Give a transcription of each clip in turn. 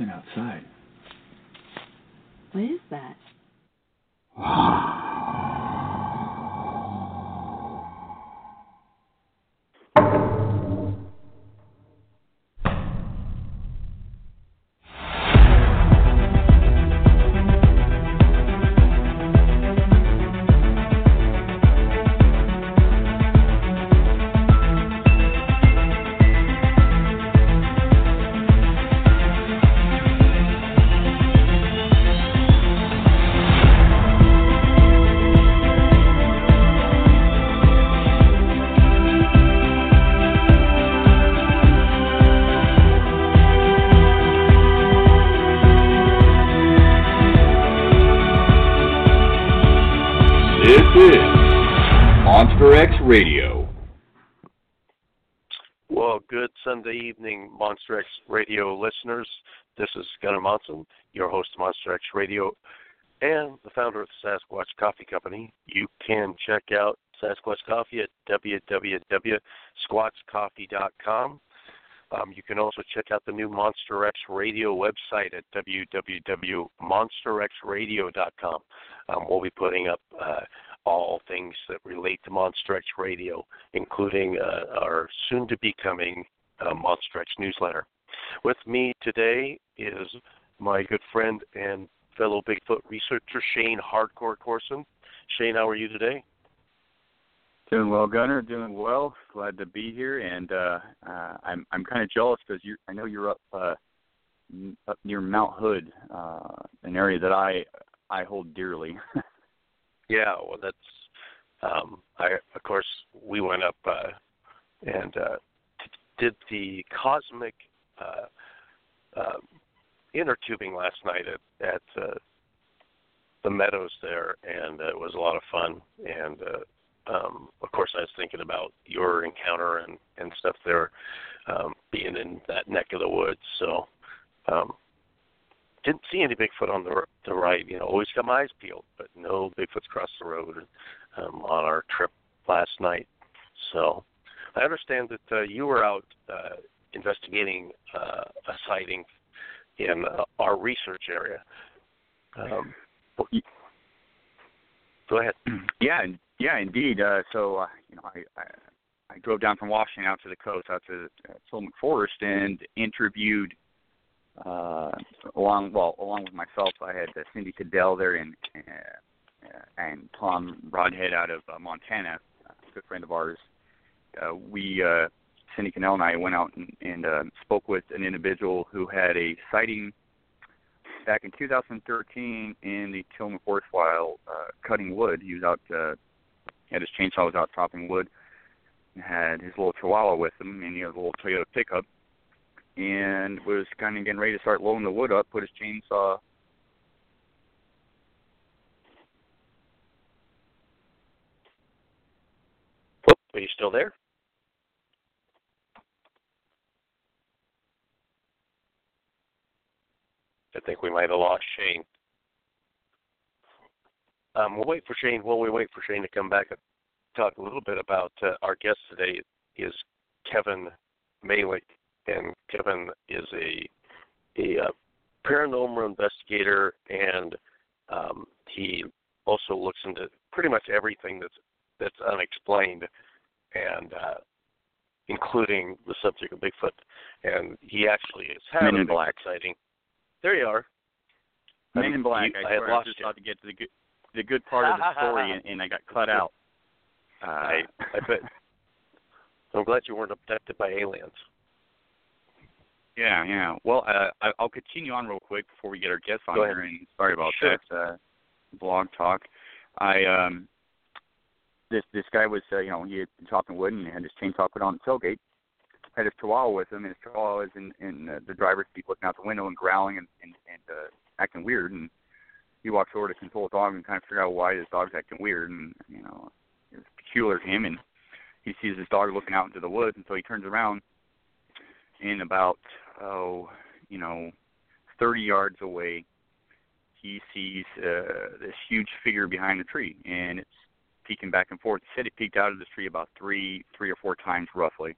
something outside. What is that? Ah. At www.squatchcoffee.com. Um, you can also check out the new Monster X Radio website at www.monsterxradio.com. Um, we'll be putting up uh, all things that relate to Monster X Radio, including uh, our soon to be coming uh, Monster X newsletter. With me today is my good friend and fellow Bigfoot researcher, Shane Hardcore Corson. Shane, how are you today? Doing well, Gunnar. Doing well. Glad to be here, and uh, uh, I'm I'm kind of jealous because you I know you're up uh, up near Mount Hood, uh, an area that I I hold dearly. yeah, well, that's um, I of course we went up uh, and uh, t- did the cosmic uh, uh, inner tubing last night at at uh, the meadows there, and it was a lot of fun. And uh, um, of course, I was thinking about your encounter and and stuff there, um, being in that neck of the woods. So, um, didn't see any Bigfoot on the the right. You know, always got my eyes peeled, but no Bigfoots across the road um, on our trip last night. So, I understand that uh, you were out uh, investigating uh, a sighting in uh, our research area. Um, go ahead. Yeah, yeah, indeed. Uh, so uh, you know, I, I I drove down from Washington out to the coast, out to uh, Tillamook Forest, and interviewed uh, along well along with myself. I had uh, Cindy Cadell there and uh, and Tom Rodhead out of uh, Montana, a good friend of ours. Uh, we uh, Cindy Cadell and I went out and, and uh, spoke with an individual who had a sighting back in 2013 in the Tillamook Forest while uh, cutting wood. He was out. Uh, had his chainsaw was out chopping wood. Had his little Chihuahua with him, and he had a little Toyota pickup, and was kind of getting ready to start loading the wood up. Put his chainsaw. Are you still there? I think we might have lost Shane. Um, we'll wait for Shane. While we wait for Shane to come back and talk a little bit about uh, our guest today is Kevin Malek, and Kevin is a a uh, paranormal investigator, and um, he also looks into pretty much everything that's that's unexplained, and uh, including the subject of Bigfoot. And he actually is having Men in Black. exciting. There you are. Men in Black. You- I, I had swear, I just you. about to get to the good the good part of the story, and, and I got cut out. Uh, I, I bet. I'm glad you weren't abducted by aliens. Yeah, yeah. Well, uh, I, I'll continue on real quick before we get our guests on Go ahead. here. And sorry about Sure. that uh, blog talk. I um, this this guy was uh, you know he had been chopping wood and had his chainsaw put on the tailgate. Had his chihuahua with him, and his chihuahua was in in uh, the driver's seat looking out the window and growling and and, and uh, acting weird. And he walks over to control the dog and kind of figure out why this dog's acting weird. And you know it was peculiar to him. And he sees his dog looking out into the woods, and so he turns around. And about oh, you know, 30 yards away, he sees uh, this huge figure behind the tree, and it's peeking back and forth. He said it peeked out of the tree about three, three or four times roughly.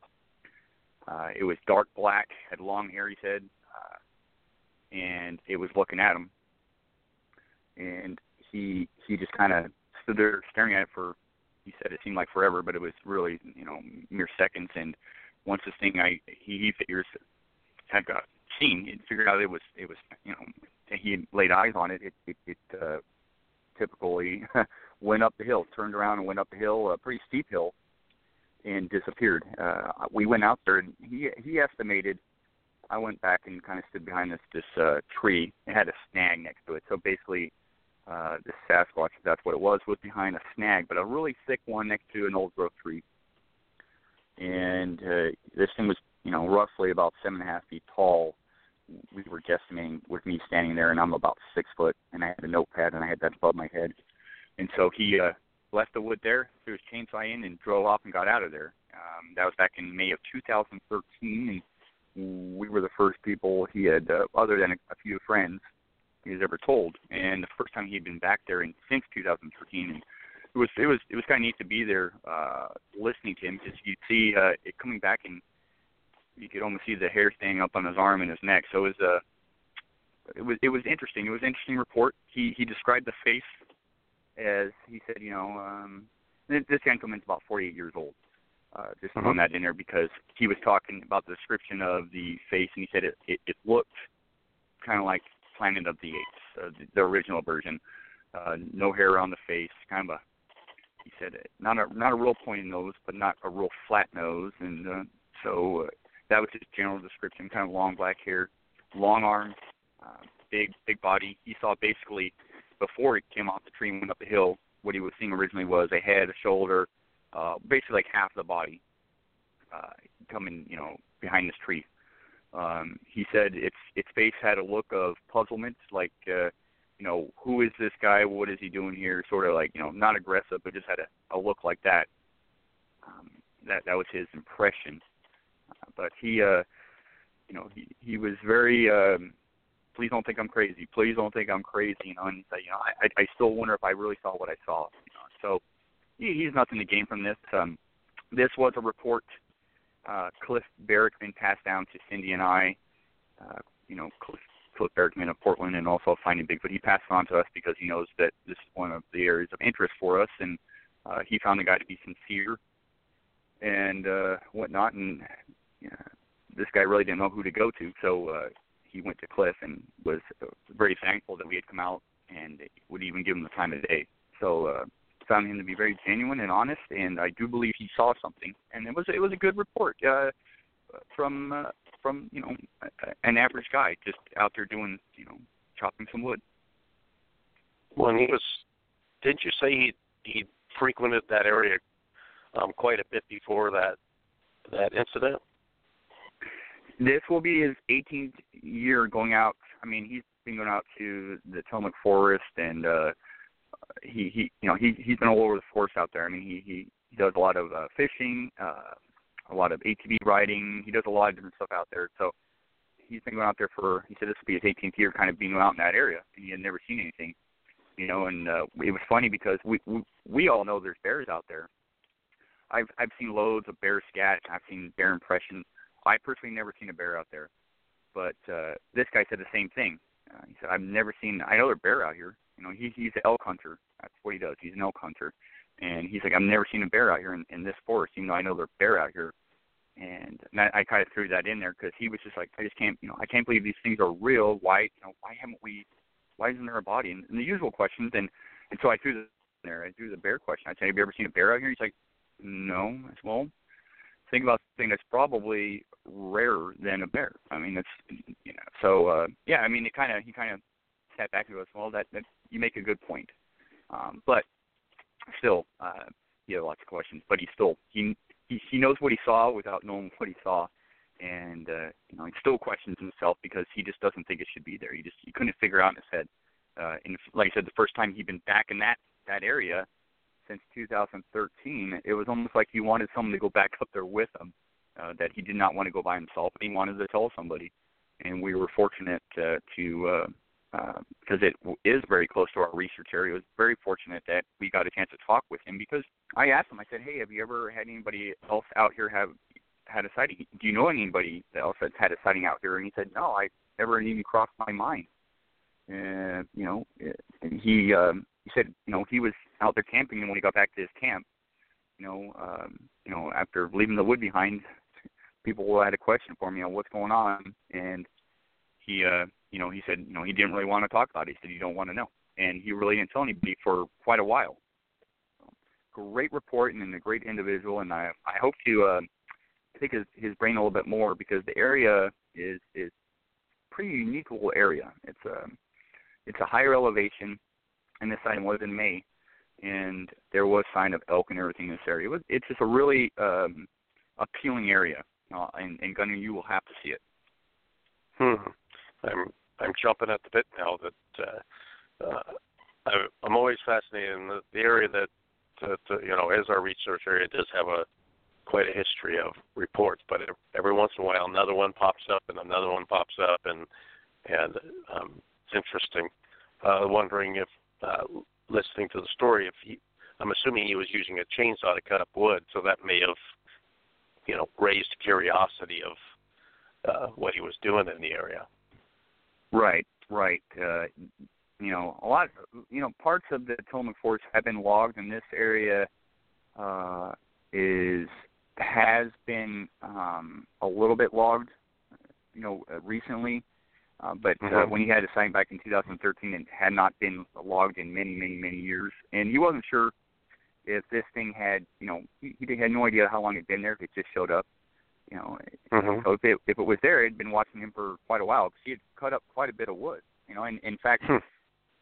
Uh, it was dark black, had long hair. He said, uh, and it was looking at him. And he he just kind of stood there staring at it for. He said it seemed like forever, but it was really you know mere seconds. And once this thing I he, he figures had got seen, he figured out it was it was you know he had laid eyes on it. It it, it uh, typically went up the hill, turned around and went up the hill, a pretty steep hill, and disappeared. Uh, we went out there, and he he estimated. I went back and kind of stood behind this this uh, tree. It had a snag next to it, so basically, uh, this Sasquatch, if that's what it was, was behind a snag, but a really thick one next to an old growth tree. And uh, this thing was, you know, roughly about seven and a half feet tall. We were guesstimating with me standing there, and I'm about six foot, and I had a notepad, and I had that above my head. And so he uh, left the wood there, threw his chainsaw in, and drove off and got out of there. Um, that was back in May of 2013, and we were the first people he had, uh, other than a, a few friends, he was ever told. And the first time he'd been back there in since 2013, and it was it was it was kind of neat to be there, uh, listening to him because you'd see uh, it coming back, and you could almost see the hair standing up on his arm and his neck. So it was uh, it was it was interesting. It was an interesting report. He he described the face as he said, you know, um, this gentleman's about 48 years old. Uh, just throwing that in there because he was talking about the description of the face, and he said it it, it looked kind of like Planet of the Apes, uh, the, the original version. Uh, no hair on the face, kind of a. He said it, not a not a real pointy nose, but not a real flat nose, and uh, so uh, that was his general description. Kind of long black hair, long arms, uh, big big body. He saw basically before he came off the tree and went up the hill, what he was seeing originally was a head, a shoulder, uh, basically like half the body uh, coming, you know, behind this tree. Um, he said its its face had a look of puzzlement, like, uh, you know, who is this guy? What is he doing here? Sort of like, you know, not aggressive, but just had a, a look like that. Um, that that was his impression. Uh, but he, uh, you know, he he was very um, please don't think I'm crazy. Please don't think I'm crazy. You know, and you know, I I still wonder if I really saw what I saw. You know, so he, he's nothing to gain from this. Um, this was a report uh, Cliff Barackman passed down to Cindy and I. Uh, you know, Cliff, Cliff Barackman of Portland, and also Finding Bigfoot. He passed it on to us because he knows that this is one of the areas of interest for us, and uh, he found the guy to be sincere and uh, whatnot. And uh, this guy really didn't know who to go to, so uh, he went to Cliff and was very thankful that we had come out and would even give him the time of day. So uh, found him to be very genuine and honest, and I do believe he saw something. And it was it was a good report uh, from uh, from you know an average guy just out there doing you know chopping some wood. When he was, didn't you say he he frequented that area um, quite a bit before that that incident? This will be his 18th year going out. I mean, he's been going out to the Tillamook Forest, and uh, he he you know he he's been all over the forest out there. I mean, he he, he does a lot of uh, fishing, uh, a lot of ATV riding. He does a lot of different stuff out there. So he's been going out there for. He said this will be his 18th year, kind of being out in that area, and he had never seen anything. You know, and uh, it was funny because we, we we all know there's bears out there. I've I've seen loads of bear scat. I've seen bear impressions I personally never seen a bear out there, but uh, this guy said the same thing. Uh, he said, "I've never seen. I know there's bear out here. You know, he, he's an elk hunter. That's what he does. He's an elk hunter." And he's like, "I've never seen a bear out here in, in this forest, even though I know there's bear out here." And, and I, I kind of threw that in there because he was just like, "I just can't. You know, I can't believe these things are real. Why? You know, why haven't we? Why isn't there a body?" And, and the usual questions. And and so I threw the there. I threw the bear question. I said, "Have you ever seen a bear out here?" He's like, "No." I said, "Well." Think about something that's probably rarer than a bear. I mean, it's you know. So uh, yeah, I mean, it kind of he kind of sat back and goes, well, that, that you make a good point, um, but still, uh, he had lots of questions. But he still he he he knows what he saw without knowing what he saw, and uh, you know, he still questions himself because he just doesn't think it should be there. He just he couldn't figure out in his head. Uh, and like I said, the first time he'd been back in that that area since 2013, it was almost like he wanted someone to go back up there with him. Uh, that he did not want to go by himself, but he wanted to tell somebody. And we were fortunate uh, to, uh, uh, because it is very close to our research area. It was very fortunate that we got a chance to talk with him because I asked him. I said, "Hey, have you ever had anybody else out here have had a sighting? Do you know anybody else that's had a sighting out here?" And he said, "No, I ever even crossed my mind. And you know, and he um, he said, you know, he was out there camping, and when he got back to his camp, you know, um, you know, after leaving the wood behind, people had a question for me, know, what's going on, and he, uh, you know, he said, you know, he didn't really want to talk about it. He said, you don't want to know, and he really didn't tell anybody for quite a while. Great report and a great individual, and I, I hope to uh, pick his, his brain a little bit more because the area is is pretty unique little area. It's a it's a higher elevation, and this item was in May, and there was sign of elk and everything in this area. It was, it's just a really um, appealing area, uh, and, and Gunnar, you will have to see it. Hmm. I'm I'm jumping at the bit now that uh, uh, I'm always fascinated in the, the area that, that uh, you know, as our research area does have a quite a history of reports, but every once in a while another one pops up and another one pops up, and and um, it's interesting. Uh, wondering if uh, listening to the story, if he, I'm assuming he was using a chainsaw to cut up wood, so that may have, you know, raised curiosity of uh, what he was doing in the area. Right, right. Uh, you know, a lot. You know, parts of the Tillamook Forest have been logged, and this area uh, is has been um, a little bit logged. You know, uh, recently. Uh, but uh, Mhm. when he had a sign back in 2013, it had not been logged in many, many, many years, and he wasn't sure if this thing had, you know, he, he had no idea how long it'd been there. If it just showed up, you know. Mhm. So if it if it was there, it'd been watching him for quite a while because he had cut up quite a bit of wood, you know. And in fact, Hmm.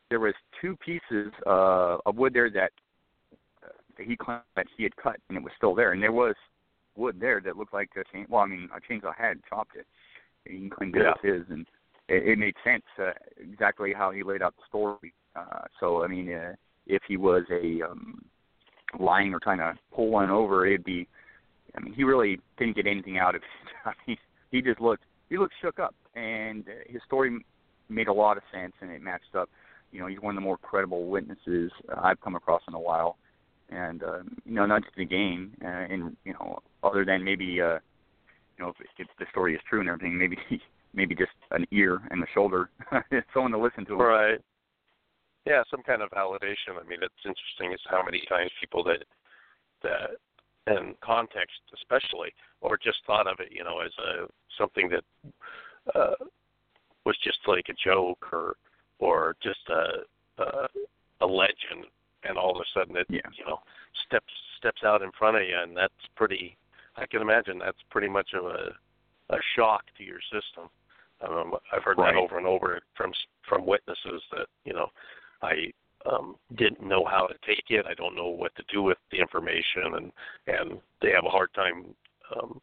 there was two pieces uh, of wood there that, uh, that he claimed that he had cut, and it was still there. And there was wood there that looked like a chain. Well, I mean, a chainsaw had chopped it. And he claimed it Yeah. was his, and it, it made sense uh, exactly how he laid out the story. Uh, so I mean, uh, if he was a um, lying or trying to pull one over, it'd be. I mean, he really didn't get anything out of it. I mean, he just looked he looked shook up, and uh, his story made a lot of sense, and it matched up. You know, he's one of the more credible witnesses uh, I've come across in a while, and um, you know, not just the game, uh, and you know, other than maybe uh, you know, if, if the story is true and everything, maybe maybe just an ear and a shoulder, someone to listen to. Right. Yeah, some kind of validation. I mean, it's interesting is how many times people that that in context, especially, or just thought of it, you know, as a something that uh, was just like a joke or or just a a, a legend, and all of a sudden it Yeah. you know steps steps out in front of you, and that's pretty. I can imagine that's pretty much of a a shock to your system. Um, I've heard Right. that over and over from from witnesses that you know I um, didn't know how to take it. I don't know what to do with the information, and and they have a hard time um,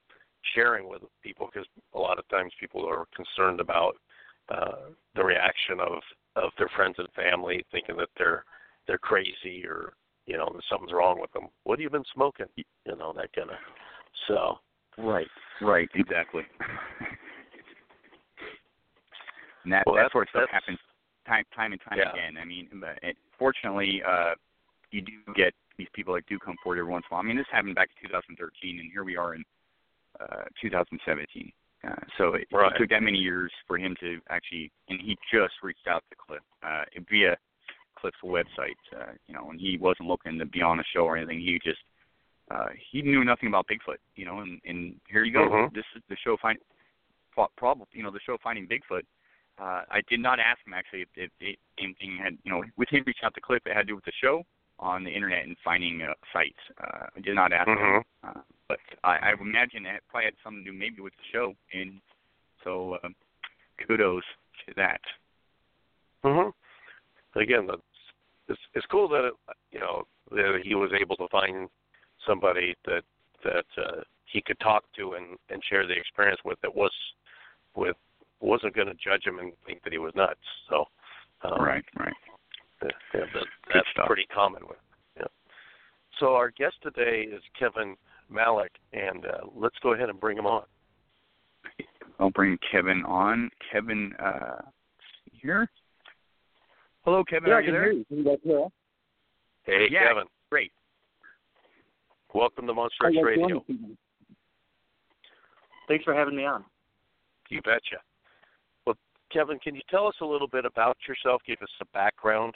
sharing with people because a lot of times people are concerned about uh, the reaction of of their friends and family, thinking that they're they're crazy or you know that something's wrong with them. What have you been smoking? You know that kind of. So Right. Right. Exactly. and that Well, that that's- sort of stuff that's- happens time time and time Yeah. again. I mean, but it, fortunately, uh, you do get these people that do come forward every once in a while. I mean, this happened back in 2013, and here we are in uh, 2017. Uh, so it, Right. it took that many years for him to actually, and he just reached out to Cliff uh, via Cliff's website. Uh, you know, and he wasn't looking to be on a show or anything. He just uh, he knew nothing about Bigfoot, you know, and, and here you go. Mhm. This is the show find, pro- probably, you know, the show finding Bigfoot. Uh, I did not ask him actually if, if, if anything had, you know, with him reaching out to Cliff, it had to do with the show on the internet and finding uh, sites. Uh, I did not ask him, Mhm. uh, but I, I imagine it probably had something to do maybe with the show, and so um, kudos to that. hmm Again, that's, it's it's cool that it, you know that he was able to find somebody that that uh, he could talk to and and share the experience with that was with wasn't going to judge him and think that he was nuts. So um, right, right. yeah, yeah, that, that's stuff. pretty common with. Yeah. So our guest today is Kevin Malek, and uh, let's go ahead and bring him on. I'll bring Kevin on. Kevin, uh, here. Hello, Kevin. Yeah, are I you can there? hear you. Can you guys hear? Hey, Yeah, Kevin. great. Welcome to Monster How X Radio. doing this evening? Thanks for having me on. You betcha. Kevin, can you tell us a little bit about yourself? Give us a background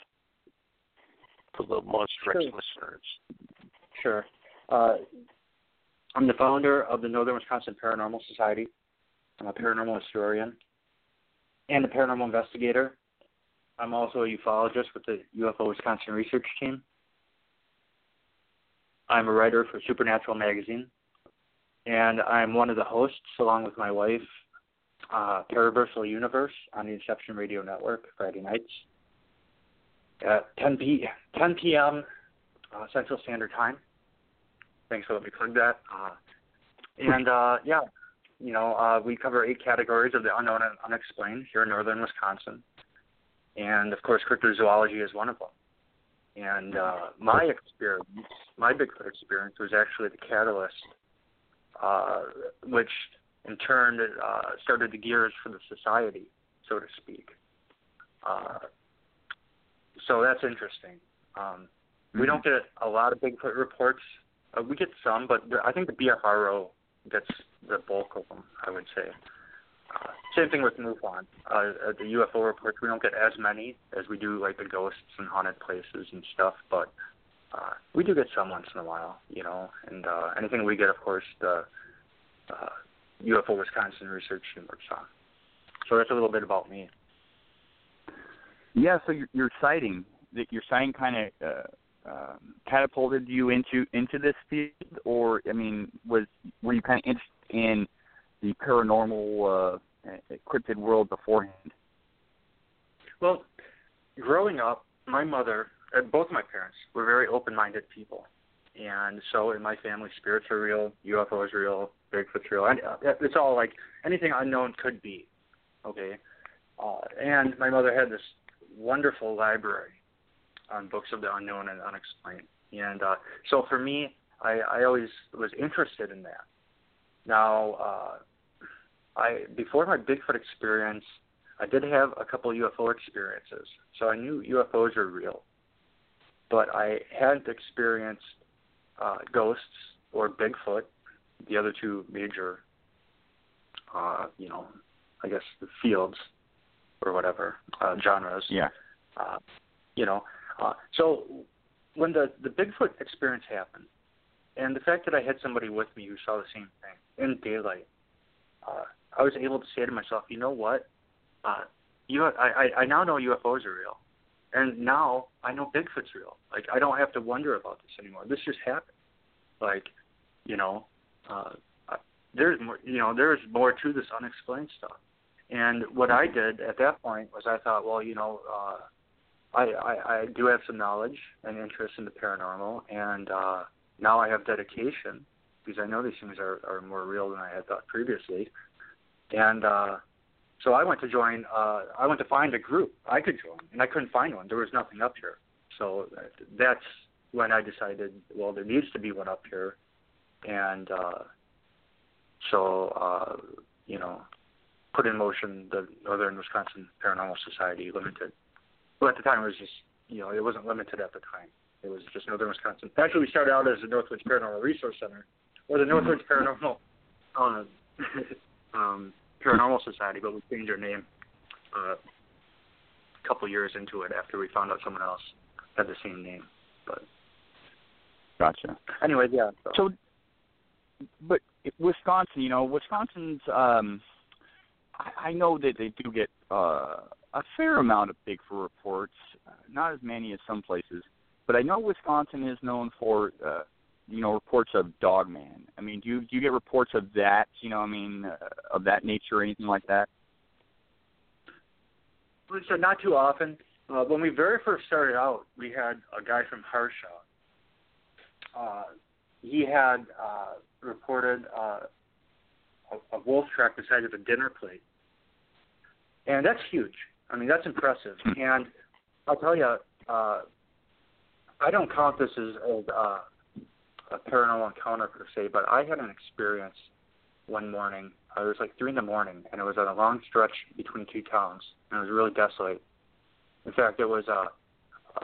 for the Monster X Sure. listeners. Sure. Uh, I'm the founder of the Northern Wisconsin Paranormal Society. I'm a paranormal historian and a paranormal investigator. I'm also a ufologist with the UFO Wisconsin research team. I'm a writer for Supernatural Magazine, and I'm one of the hosts, along with my wife, uh, Paraversal Universe on the Inception Radio Network Friday nights at 10 p 10 p.m. Uh, Central Standard Time. Thanks for letting me plug that. Uh, and uh, yeah, you know, uh, we cover eight categories of the unknown and unexplained here in northern Wisconsin, and of course, cryptozoology is one of them. And uh, my experience, my Bigfoot experience, was actually the catalyst, uh, which in turn uh, started the gears for the society, so to speak. Uh, so that's interesting. Um, we don't get a lot of Bigfoot reports. Uh, we get some, but I think the BFRO gets the bulk of them. I would say. Uh, same thing with MUFON. Uh, uh, the UFO reports, we don't get as many as we do like the ghosts and haunted places and stuff, but uh, we do get some once in a while, you know. And uh, anything we get, of course, the uh, UFO Wisconsin research team works on. So that's a little bit about me. Yeah, so your, your sighting, that your sighting kind of uh, um, catapulted you into into this field, or I mean, was were you kind of interested in the paranormal uh, cryptid world beforehand? Well, growing up, my mother, uh, both my parents, were very open-minded people, and so in my family, spirits are real, UFO is real, Bigfoot's real, and uh, it's all like anything unknown could be, okay. Uh, and my mother had this wonderful library on books of the unknown and unexplained, and uh, so for me, I, I always was interested in that. Now, uh, I before my Bigfoot experience, I did have a couple UFO experiences, so I knew UFOs are real. But I hadn't experienced uh, ghosts or Bigfoot, the other two major, uh, you know, I guess the fields or whatever uh, genres. Yeah. Uh, you know, uh, so when the the Bigfoot experience happened, and the fact that I had somebody with me who saw the same thing in daylight, uh, I was able to say to myself, you know what? Uh, you, I, I, I now know UFOs are real, and now I know Bigfoot's real. Like I don't have to wonder about this anymore. This just happened. Like, you know, uh, I- there's more. You know, there's more to this unexplained stuff. And what I did at that point was I thought, well, you know, uh, I, I, I do have some knowledge and interest in the paranormal, and uh, now I have dedication because I know these things are, are more real than I had thought previously. And uh, so I went to join. Uh, I went to find a group I could join, and I couldn't find one. There was nothing up here. So that's when I decided, well, there needs to be one up here, and uh, so uh, you know, put in motion the Northern Wisconsin Paranormal Society Limited. Well, at the time it was just, you know, it wasn't limited at the time. It was just Northern Wisconsin. Actually, we started out as the Northwoods Paranormal Resource Center, or the Northwoods Paranormal uh, um, Paranormal Society, but we changed our name uh, a couple years into it after we found out someone else had the same name. But Gotcha. anyway, yeah. So, So, but Wisconsin, you know, Wisconsin's. um I, I know that they do get uh, a fair amount of Bigfoot reports, uh, not as many as some places, but I know Wisconsin is known for, uh, you know, reports of Dogman. I mean, do you do you get reports of that? You know, I mean, uh, of that nature or anything like that? so not too often. Uh, when we very first started out, we had a guy from Harshaw. Uh, he had uh, reported uh, a, a wolf track the size of a dinner plate, and that's huge. I mean, that's impressive. And I'll tell you, uh, I don't count this as, as uh, a paranormal encounter per se, but I had an experience one morning. Uh, it was like three in the morning, and it was on a long stretch between two towns, and it was really desolate. In fact, it was a,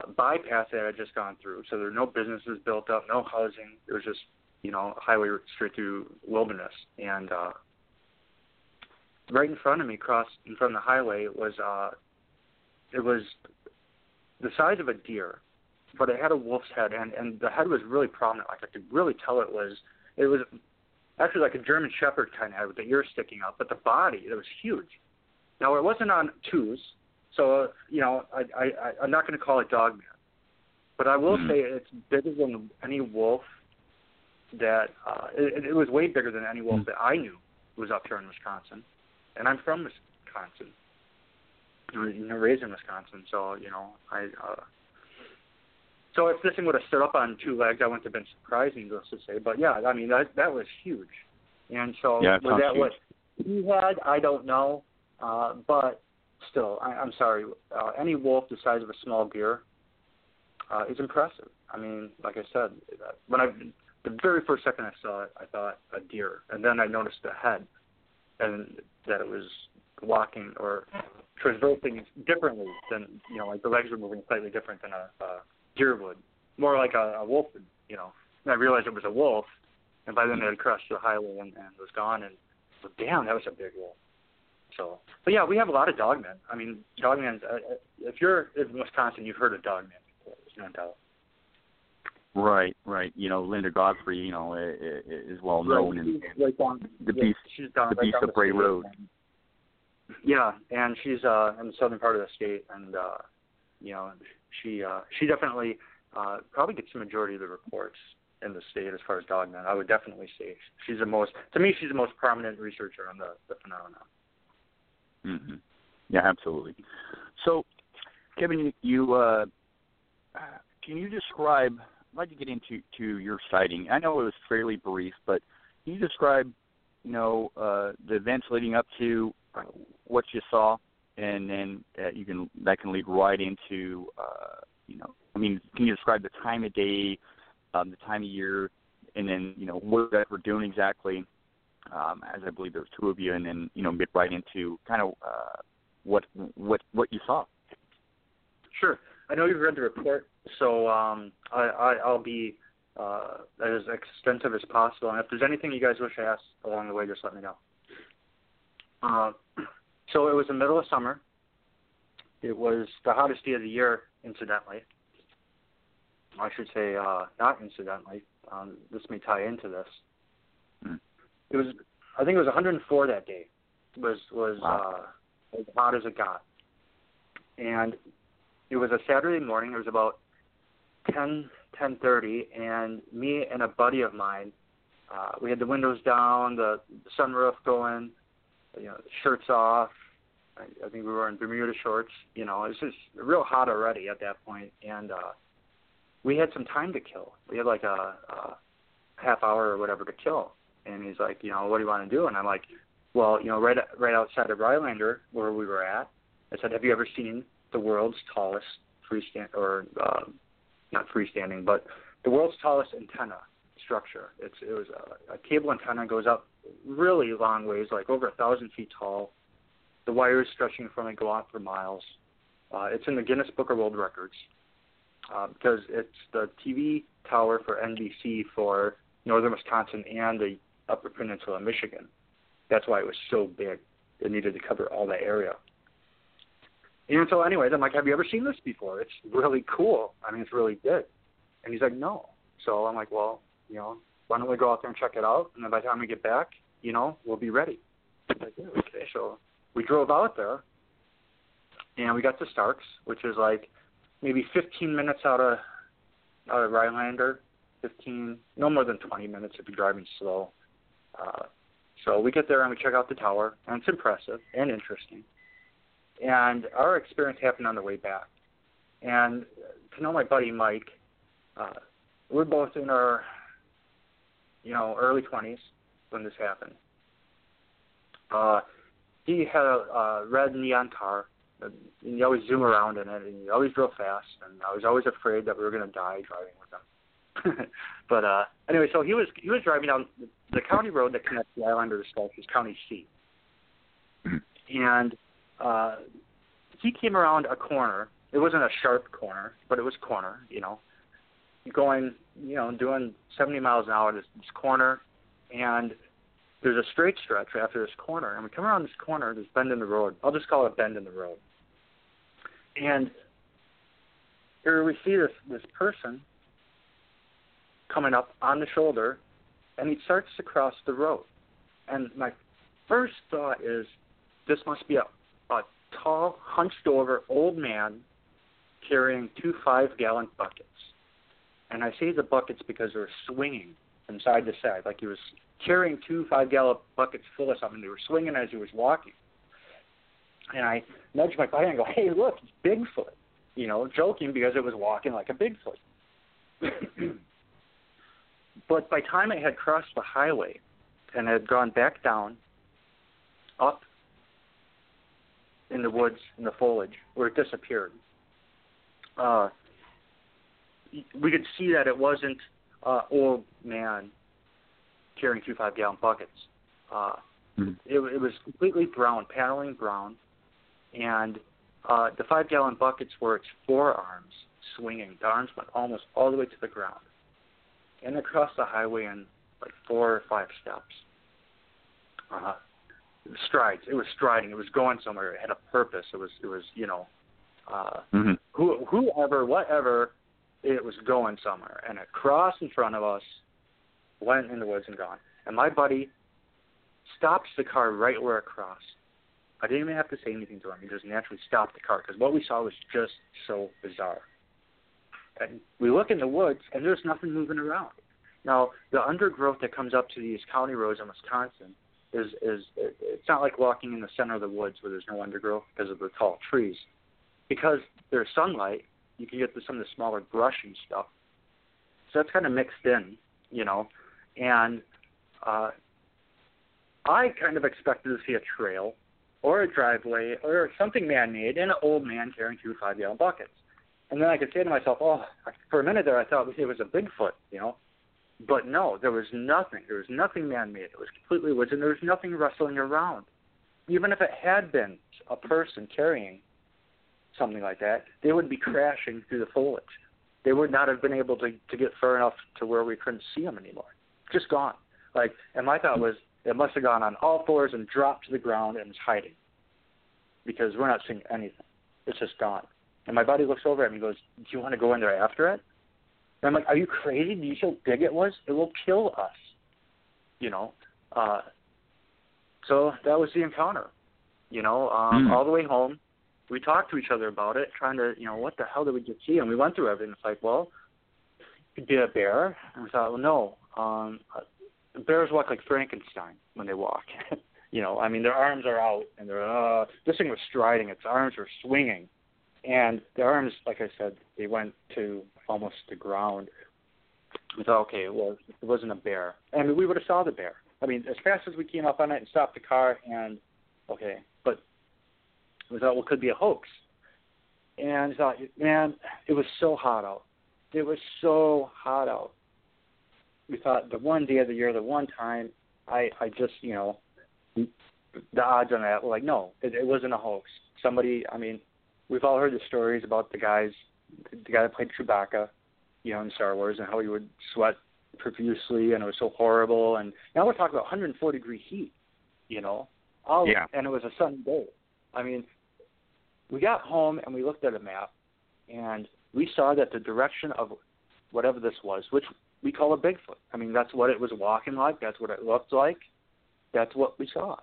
a bypass that I had just gone through, so there were no businesses built up, no housing. It was just, you know, highway straight through wilderness, and uh, right in front of me, across in front of the highway, was uh, it was the size of a deer, but it had a wolf's head, and and the head was really prominent. Like I could really tell it was it was actually like a German Shepherd kind of head with the ears sticking out, but the body it was huge. Now it wasn't on twos, so uh, you know I I I'm not going to call it dogman, but I will Mhm. say it's bigger than any wolf that uh, it, it was way bigger than any wolf Mhm. that I knew was up here in Wisconsin, and I'm from Wisconsin. You know, raised in Wisconsin, so you know I. uh so if this thing would have stood up on two legs, I wouldn't have been surprised, needless to say. But yeah, I mean that that was huge, and so Yeah, was that huge. what he had? I don't know, uh, but still, I, I'm sorry. Uh, any wolf the size of a small deer uh, is impressive. I mean, like I said, uh, when I the very first second I saw it, I thought a deer, and then I noticed the head, and that it was walking or traversing differently than you know, like the legs were moving slightly different than a, a deer would, more like a, a wolf would, you know. And I realized it was a wolf, and by then it had crossed the highway and, and was gone, and so, damn, that was a big wolf. So, but yeah, we have a lot of dogmen. I mean, dogmen. Uh, uh, if you're in Wisconsin, you've heard of dogmen no doubt. Right, right. You know, Linda Godfrey, you know, is well known Right, in, right down, the yeah, beast- she's down the right Beast of Bray. Road. Yeah, and she's uh in the southern part of the state, and uh, you know, she uh she definitely uh probably gets the majority of the reports in the state as far as dogmen. I would definitely say she's the most to me she's the most prominent researcher on the the phenomenon. hmm Yeah, absolutely. So, Kevin, you uh, can you describe? Like to get into to your sighting. I know it was fairly brief, but can you describe, you know, uh, the events leading up to uh, what you saw, and then uh, you can that can lead right into, uh, you know, I mean, can you describe the time of day, um, the time of year, and then you know what guys were doing exactly? um, as I believe there was two of you, and then you know get right into kind of uh, what what what you saw. Sure. I know you've read the report, so um, I, I, I'll be uh, as extensive as possible. And if there's anything you guys wish to ask along the way, just let me know. Uh, so it was the middle of summer. It was the hottest day of the year, incidentally. I should say, uh, not incidentally. Um, this may tie into this. Hmm. It was, I think it was 104 that day. Was was Wow. uh, as hot as it got, and it was a Saturday morning. It was about ten ten thirty, and me and a buddy of mine, uh, we had the windows down, the, sunroof going, you know, shirts off. I, I think we were in Bermuda shorts. You know, it was just real hot already at that point, and uh, we had some time to kill. We had like a, a half hour or whatever to kill. And he's like, you know, what do you want to do? And I'm like, well, you know, right right outside of Rhinelander where we were at. I said, have you ever seen the world's tallest freestand or uh, not freestanding, but the world's tallest antenna structure? It's it was a, a cable antenna goes up really long ways, like over a thousand feet tall. The wires stretching from it go out for miles. Uh, it's in the Guinness Book of World Records uh, because it's the TV tower for NBC for northern Wisconsin and the Upper Peninsula, of Michigan. That's why it was so big. It needed to cover all that area. And so, anyways, I'm like, "Have you ever seen this before? It's really cool. I mean, it's really big." And he's like, "No." So I'm like, "Well, you know, why don't we go out there and check it out? And then by the time we get back, you know, we'll be ready." I'm like, yeah, okay. So we drove out there, and we got to Starks, which is like maybe 15 minutes out of out of Rhinelander, 15, no more than 20 minutes if you're driving slow. Uh, so we get there and we check out the tower, and it's impressive and interesting. And our experience happened on the way back. And to know my buddy Mike, uh, we're both in our, you know, early 20s when this happened. Uh, he had a, a red neon car, and he always zoom around in it, and he always drove fast, and I was always afraid that we were going to die driving with him. but uh, anyway, so he was he was driving down the, county road that connects the island to the Sculpture County C, and uh, he came around a corner. It wasn't a sharp corner, but it was corner, you know, going, you know, doing 70 miles an hour this, this corner, and there's a straight stretch after this corner, and we come around this corner, this bend in the road. I'll just call it a bend in the road. And here we see this this person coming up on the shoulder, and he starts to cross the road. And my first thought is, this must be a, a tall, hunched over old man carrying two five gallon buckets. And I say the buckets because they were swinging from side to side, like he was carrying two five gallon buckets full of something. They were swinging as he was walking. And I nudged my buddy and go, "Hey, look, it's Bigfoot," you know, joking because it was walking like a Bigfoot. but by the time I had crossed the highway and had gone back down, up in the woods in the foliage where it disappeared, uh, we could see that it wasn't uh, old man carrying two five gallon buckets. Uh, mm-hmm. it, it was completely brown, paneling brown, and uh, the five gallon buckets were its forearms swinging. The arms went almost all the way to the ground, and across the highway in like four or five steps. Uh, strides. It was striding. It was going somewhere. It had a purpose. It was. It was. You know. Uh, mm-hmm. who, whoever, whatever, it was going somewhere, and it crossed in front of us, went in the woods and gone. And my buddy stops the car right where it crossed. I didn't even have to say anything to him. He just naturally stopped the car because what we saw was just so bizarre. And we look in the woods, and there's nothing moving around. Now, the undergrowth that comes up to these county roads in Wisconsin is is it's not like walking in the center of the woods where there's no undergrowth because of the tall trees. Because there's sunlight, you can get to some of the smaller brushy stuff. So that's kind of mixed in, you know. And uh, I kind of expected to see a trail or a driveway or something man-made and an old man carrying two five-gallon buckets. And then I could say to myself, oh, for a minute there I thought it was a Bigfoot, you know. But no, there was nothing. There was nothing man-made. It was completely woods, and there was nothing rustling around. Even if it had been a person carrying something like that, they would be crashing through the foliage. They would not have been able to to get far enough to where we couldn't see them anymore. Just gone. Like, and my thought was it must have gone on all fours and dropped to the ground and was hiding because we're not seeing anything. It's just gone. And my buddy looks over at me and goes, "Do you want to go in there after it?" And I'm like, "Are you crazy? Do you see how big it was? It will kill us." You know. Uh, so that was the encounter. You know, um, mm. all the way home, we talked to each other about it, trying to, you know, what the hell did we just see? And we went through everything. It's like, well, it could be a bear. And we thought, well, no. Um, uh, bears walk like Frankenstein when they walk. you know, I mean, their arms are out, and they're uh, this thing was striding. Its arms were swinging, and the arms, like I said, they went to almost the ground. We thought, okay, well, it wasn't a bear, I mean, we would have saw the bear. I mean, as fast as we came up on it and stopped the car, and okay, but we thought, well, it could be a hoax. And I thought, man, it was so hot out. It was so hot out. We thought the one day of the year, the one time, I I just you know, the odds on that were like, no, it, it wasn't a hoax. Somebody, I mean, we've all heard the stories about the guys, the guy that played Chewbacca, you know, in Star Wars, and how he would sweat profusely, and it was so horrible. And now we're talking about 104 degree heat, you know, all yeah. and it was a sunny day. I mean, we got home and we looked at a map, and we saw that the direction of whatever this was, which we call a Bigfoot. I mean, that's what it was walking like. That's what it looked like. That's what we saw.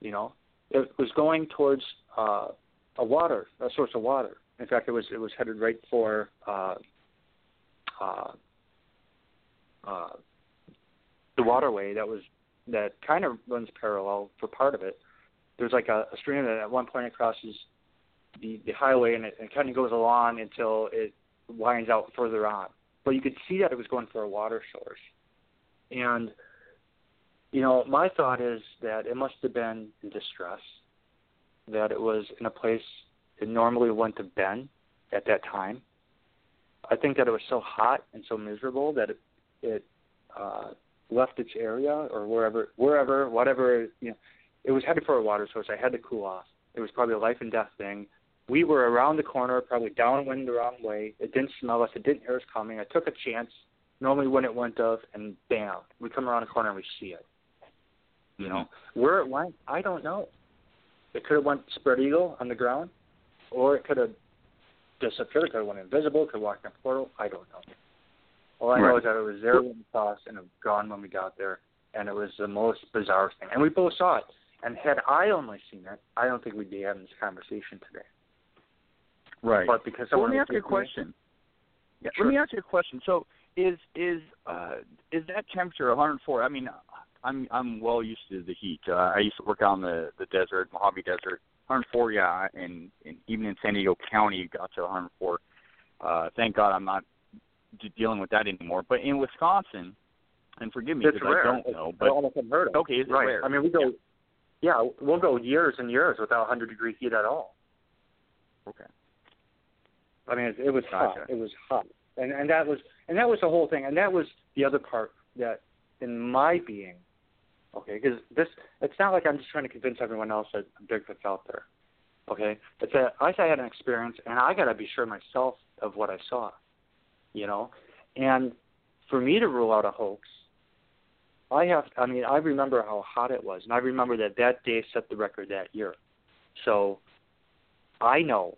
You know, it was going towards uh, a water, a source of water. In fact, it was it was headed right for uh, uh, uh, the waterway that was that kind of runs parallel for part of it. There's like a, a stream that at one point it crosses the the highway and it, it kind of goes along until it winds out further on. But you could see that it was going for a water source, and you know my thought is that it must have been in distress, that it was in a place it normally wouldn't have been at that time. I think that it was so hot and so miserable that it it uh, left its area or wherever wherever whatever you know it was headed for a water source. I had to cool off. It was probably a life and death thing we were around the corner, probably downwind the wrong way. It didn't smell us. It didn't hear us coming. I took a chance. Normally, when it went off, and bam, we come around the corner and we see it. You know where it went, I don't know. It could have went spread eagle on the ground, or it could have disappeared. It could have went invisible. Could have walked in a portal. I don't know. All I know is that it was there when we saw us and it was gone when we got there, and it was the most bizarre thing. And we both saw it. And had I only seen it, I don't think we'd be having this conversation today. Right. But because So let me ask you a was me- question. Yeah, Sure. Let me ask you a question. So is is uh is that temperature 104? I mean, I'm I'm well used to the heat. Uh, I used to work out in the the desert, Mojave Desert. 104, yeah, and, and even in San Diego County, it got to 104. Uh, thank God I'm not d- dealing with that anymore. But in Wisconsin, and forgive me because. I don't know, but almost unheard of. okay, is it right. rare? I mean, we go. Yeah. we'll go years and years without 100 degree heat at all. okay. I mean, it, it was hot. It was hot, and and that was and that was the whole thing, and that was the other part that in my being, okay, because this it's not like I'm just trying to convince everyone else that Bigfoot's out there, okay. It's that I had an experience, and I got to be sure myself of what I saw, you know, and for me to rule out a hoax, I have. I mean, I remember how hot it was, and I remember that that day set the record that year, so I know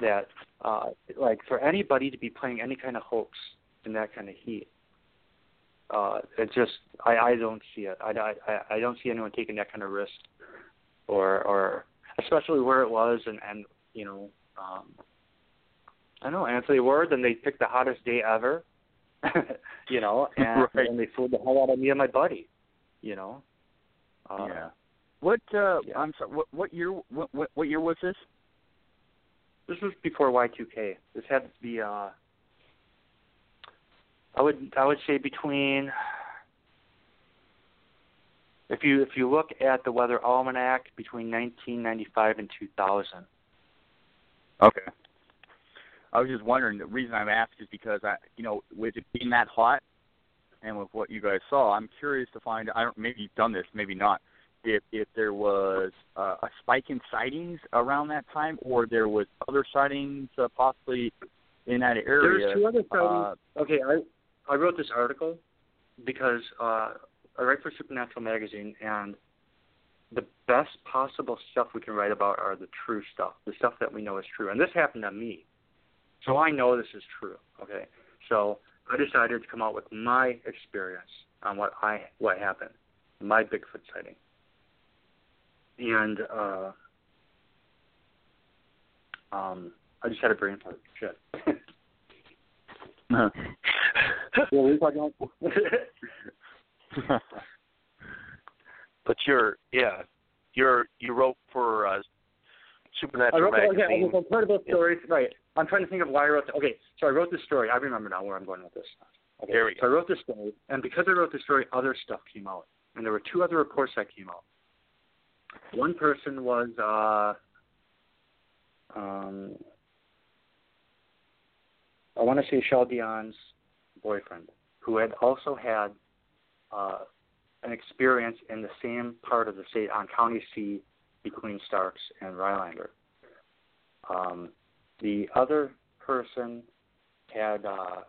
that uh like for anybody to be playing any kind of hoax in that kind of heat uh it just i i don't see it i i i don't see anyone taking that kind of risk or or especially where it was and and you know um i don't know anthony word and they picked the hottest day ever you know and Right. and they fooled the hell out of me and my buddy you know uh, yeah. What uh yeah. I'm sorry. What what year what what, what year was this? This was before Y2K. This had to be uh I would I would say between if you if you look at the weather almanac between 1995 and 2000. Okay. I was just wondering. The reason I'm asked is because I, you know, with it being that hot, and with what you guys saw, I'm curious to find. I don't. Maybe you've done this, maybe not. If if there was uh, a spike in sightings around that time, or there was other sightings uh, possibly in that area. There's two other uh, sightings. okay, I I wrote this article because uh I write for Supernatural magazine and the best possible stuff we can write about are the true stuff, the stuff that we know is true. And this happened to me. So I know this is true. Okay. So I decided to come out with my experience on what I what happened, my Bigfoot sighting. And uh um I just had a brain fart. Shit. What were we talking? But you're yeah, you're you wrote for uh, I Supernatural wrote okay, magazine. okay, so incredible stories. Right. I'm trying to think of why I wrote. The, okay, so I wrote this story. I remember now where I'm going with this. Okay. There we So I wrote this story, and because I wrote the story, other stuff came out, and there were two other reports that came out. One person was uh, um, I want to say Shell Dion's boyfriend, who had also had uh, an experience in the same part of the state on County C between Starks and Rhinelander. Um, the other person had, uh,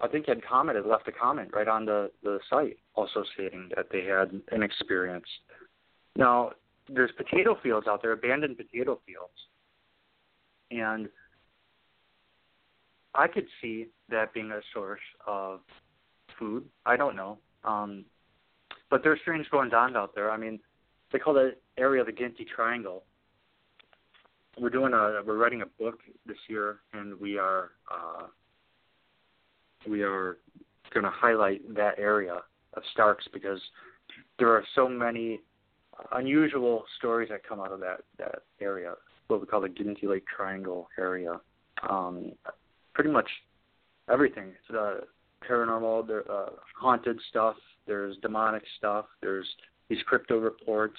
I think, had commented, left a comment right on the the site, also stating that they had an experience. Now, there's potato fields out there, abandoned potato fields, and I could see that being a source of food. I don't know, um, but there's strange goings on out there. I mean, they call that area the Ginty Triangle. We're doing a we're writing a book this year, and we are uh, we are going to highlight that area of Starks because there are so many unusual stories that come out of that that area, what we call the Ginty Lake Triangle area. Um, pretty much everything. It's the paranormal, there uh, haunted stuff. There's demonic stuff. There's these crypto reports.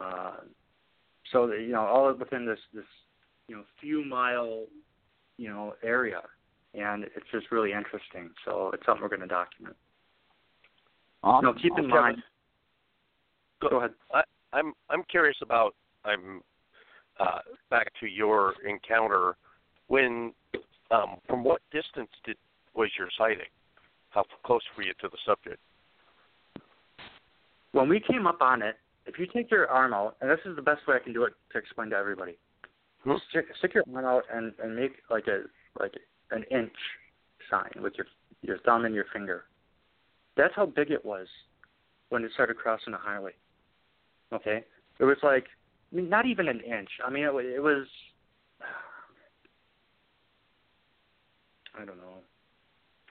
Uh, so that, you know, all within this this you know few mile you know area, and it's just really interesting. So it's something we're going to document. awesome. Now, keep in awesome. mind. Go- Go ahead. I, I'm I'm curious about I'm uh, back to your encounter when um, from what distance did was your sighting? How close were you to the subject? when we came up on it, if you take your arm out, and this is the best way I can do it to explain to everybody, Hmm. stick, stick your arm out and and make like a like an inch sign with your your thumb and your finger. That's how big it was when it started crossing the highway. Okay, it was like I mean, not even an inch. I mean, it, it was. I don't know.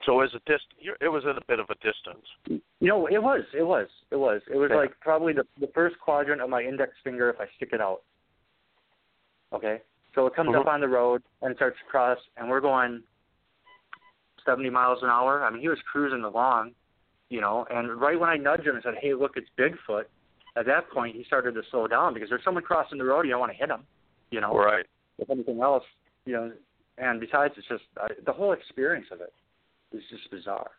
So it was a dist. It was at a bit of a distance. No, it was, it was, it was, it was Yeah. like probably the the first quadrant of my index finger if I stick it out. Okay, so it comes up Mhm. on the road and starts to cross, and we're going seventy miles an hour. I mean, he was cruising along, you know, and right when I nudged him and said, "Hey, look, it's Bigfoot," at that point he started to slow down because there's someone crossing the road. You don't want to hit him, you know. Right. If anything else, you know, and besides, it's just I, the whole experience of it is just bizarre.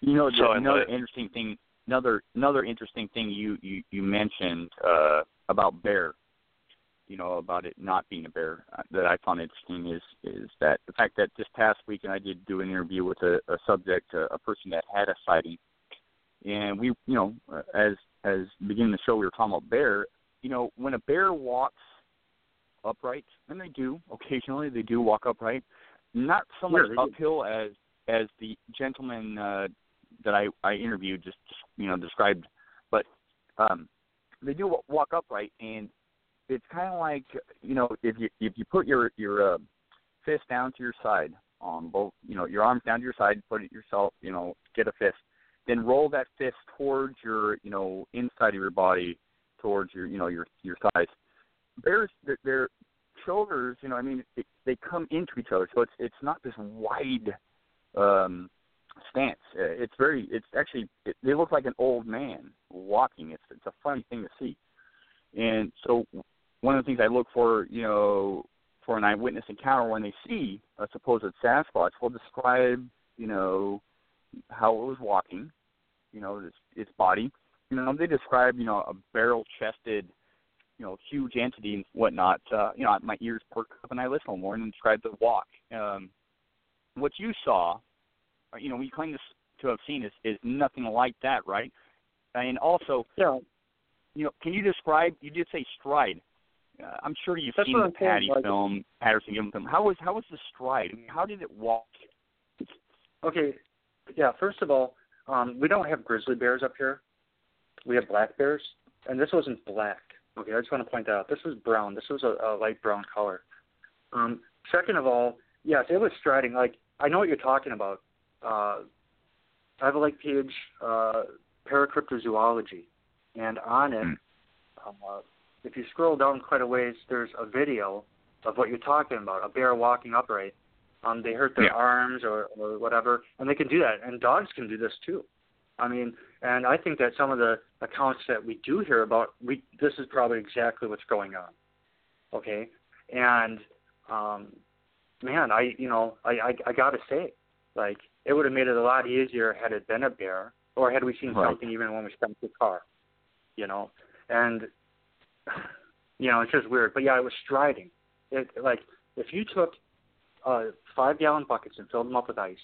You know, So, another the- interesting thing, another another interesting thing you you you mentioned uh, about bear. You know about it not being a bear uh, that I found interesting is is that the fact that this past weekend I did do an interview with a, a subject, a, a person that had a sighting, and we, you know, uh, as as beginning the show we were talking about bear. You know, when a bear walks upright, and they do occasionally, they do walk upright. Not so much Yeah, they do. uphill as as the gentleman uh, that I I interviewed just you know described, but um, they do walk upright, and it's kind of like you know if you if you put your your uh, fist down to your side on both you know your arms down to your side, put it yourself you know get a fist, then roll that fist towards your you know inside of your body towards your you know your your thighs. Bears their, their shoulders you know I mean it, they come into each other, so it's it's not this wide um stance. Uh, It's very. It's actually. It, they look like an old man walking. It's it's a funny thing to see. And so, one of the things I look for, you know, for an eyewitness encounter when they see a supposed Sasquatch, will describe, you know, how it was walking, you know, its, its body. You know, they describe, you know, a barrel-chested, you know, huge entity and whatnot. Uh, you know, my ears perk up and I listen more and describe the walk. Um, what you saw uh, you know, we claim this to have seen is, is nothing like that, right? And also, Yeah, you know, can you describe? You did say stride. Uh, I'm sure you've That's seen the Patty like- film, Patterson Gimlin film. How was how was the stride? I mean, how did it walk? Okay, yeah. First of all, um, we don't have grizzly bears up here. We have black bears, and this wasn't black. Okay, I just want to point that out. This was brown. This was a, a light brown color. Um, second of all, yes, it was striding. Like I know what you're talking about. Uh, I have a like page, uh, Paracryptozoology, and on it, Hmm. um, uh, if you scroll down quite a ways, there's a video of what you're talking about, a bear walking upright. Um, they hurt their Yeah. arms or, or whatever, and they can do that. And dogs can do this too. I mean, and I think that some of the accounts that we do hear about, we this is probably exactly what's going on. Okay, and um, man, I you know I I, I got to say, like it would have made it a lot easier had it been a bear, or had we seen Right. something even when we stopped the car, you know, and you know it's just weird. But yeah, it was striding. It like if you took uh, five gallon buckets and filled them up with ice,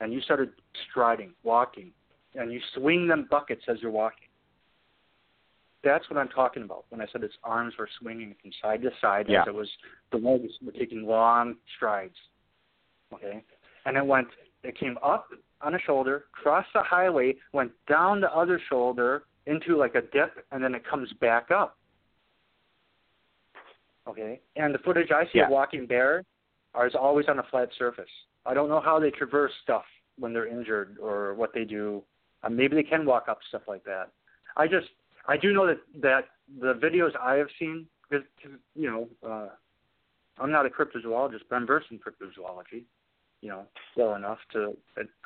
and you started striding, walking, and you swing them buckets as you're walking. That's what I'm talking about when I said its arms were swinging from side to side Yeah. as it was the legs were taking long strides. Okay, and it went. It came up on a shoulder, crossed the highway, went down the other shoulder into like a dip, and then it comes back up. Okay, and the footage I see Yeah. of walking bear are is always on a flat surface. I don't know how they traverse stuff when they're injured or what they do. Uh, maybe they can walk up stuff like that. I just I do know that that the videos I have seen, because you know, uh, I'm not a cryptozoologist, but I'm versed in cryptozoology. You know, well enough to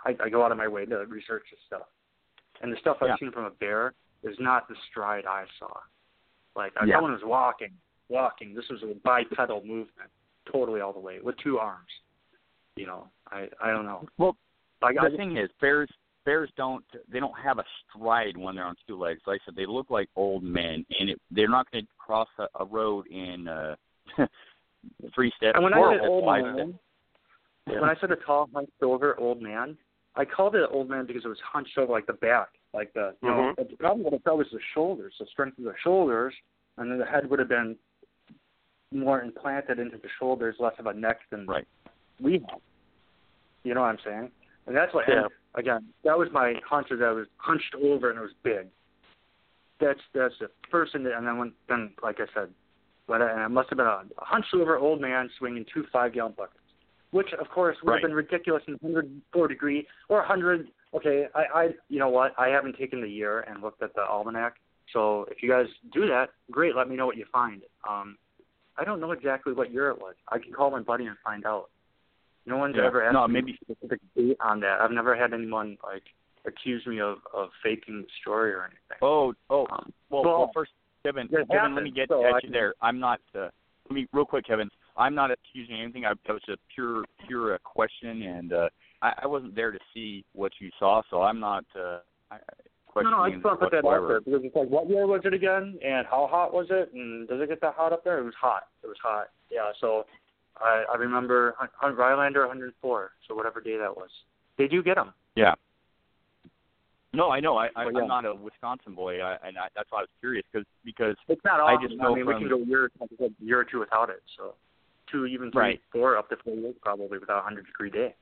I, I go out of my way to research this stuff. And the stuff I've Yeah. seen from a bear is not the stride I saw. Like uh, Yeah. someone was walking, walking. This was a bipedal movement, totally all the way with two arms. You know, I I don't know. Well, Like I, the thing is, bears bears don't they don't have a stride when they're on two legs. Like I said, they look like old men, and it, they're not going to cross a, a road in uh, three steps. and when I said old man, steps. when I said a tall, hunched over old man, I called it old man because it was hunched over like the back, like the you know. Mhm. The problem what I felt was the shoulders, the strength of the shoulders, and then the head would have been more implanted into the shoulders, less of a neck than Right. we have. You know what I'm saying? And that's what. Yeah. Again, that was my. Is that was hunched over and it was big. That's that's the first thing. That, and then when then like I said, but I, I must have been a, a hunched over old man swinging two five gallon buckets, which of course would Right. have been ridiculous in 104 degree or 100. Okay, I I you know what? I haven't taken the year and looked at the almanac. So if you guys do that, great. Let me know what you find. Um, I don't know exactly what year it was. I can call my buddy and find out. No one's Yeah. ever asked No, maybe- specific date on that. I've never had anyone like accuse me of of faking the story or anything. Oh, oh. Um, Well, well, well, first, Kevin, Kevin, let me get so at I you can- there. I'm not. Uh, let me real quick, Kevin. I'm not accusing anything. I, that was a pure, pure uh, question, and uh, I, I wasn't there to see what you saw, so I'm not uh, I- no, no, I just want to put that out there because it's like, what year was it again, and how hot was it, and does it get that hot up there? It was hot. It was hot. Yeah. So I I remember Hun- Hun- Rhinelander 104. So whatever day that was, they do get them. Yeah. No, I know. I, I, Well, yeah. I'm not a Wisconsin boy, I, and I, that's why I was curious because because It's not I often. just know I mean, we from- can go a year, like I year or two without it. So two, even three, Right. four, up to four years probably without a 100 degree day.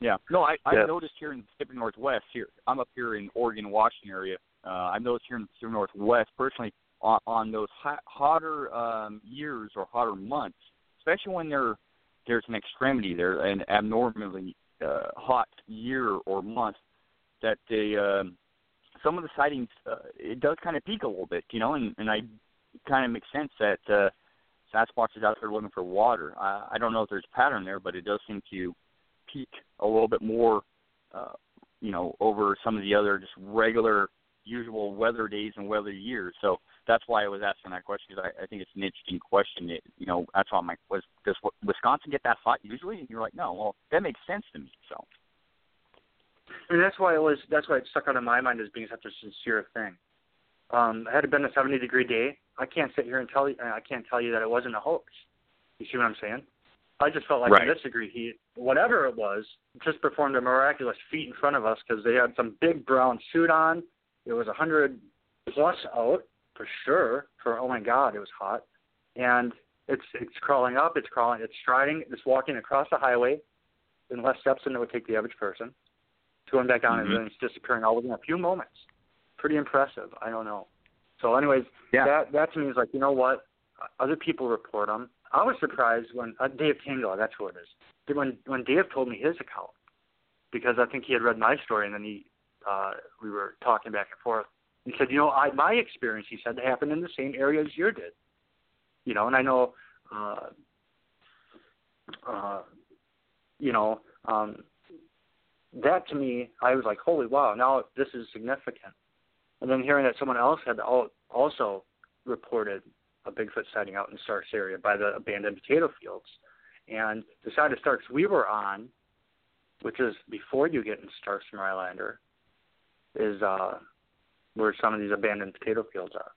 Yeah. No, I I Yeah. noticed here in the Pacific Northwest here. I'm up here in Oregon, Washington area. Uh, I've noticed here in the Pacific Northwest personally on, on those hot, hotter um, years or hotter months, especially when there there's an extremity there, an abnormally uh, hot year or month, that they um, some of the sightings uh, it does kind of peak a little bit, you know, and and I kind of makes sense that uh, Sasquatch is out there looking for water. I, I don't know if there's a pattern there, but it does seem to peak a little bit more, uh, you know, over some of the other just regular, usual weather days and weather years. So that's why I was asking that question because I, I think it's an interesting question. It, you know, that's why my was does Wisconsin get that hot usually? And you're like, no, well, that makes sense to me. So And that's why it was. That's why it stuck out in my mind as being such a sincere thing. Um, had it been a 70 degree day, I can't sit here and tell you. I can't tell you that it wasn't a hoax. You see what I'm saying? I just felt like Right. in this degree heat, whatever it was, just performed a miraculous feat in front of us because they had some big brown suit on. It was hundred plus out for sure. For oh my god, it was hot, and it's it's crawling up, it's crawling, it's striding, it's walking across the highway in less steps than it would take the average person. to Going back down Mhm. and then it's disappearing all within a few moments. Pretty impressive. I don't know. So, anyways, Yeah. that that to me is like, you know what? Other people report them. I was surprised when uh, Dave Tingle, that's who it is. When when Dave told me his account, because I think he had read my story, and then he uh, we were talking back and forth. He said, you know, I my experience, he said, happened in the same area as yours did. You know, and I know, uh, uh, you know, um, that to me, I was like, holy wow, now this is significant. And then hearing that someone else had also reported a Bigfoot sighting out in Starks area by the abandoned potato fields. And the side of Starks we were on, which is before you get in Starks from Rhinelander, is uh, where some of these abandoned potato fields are.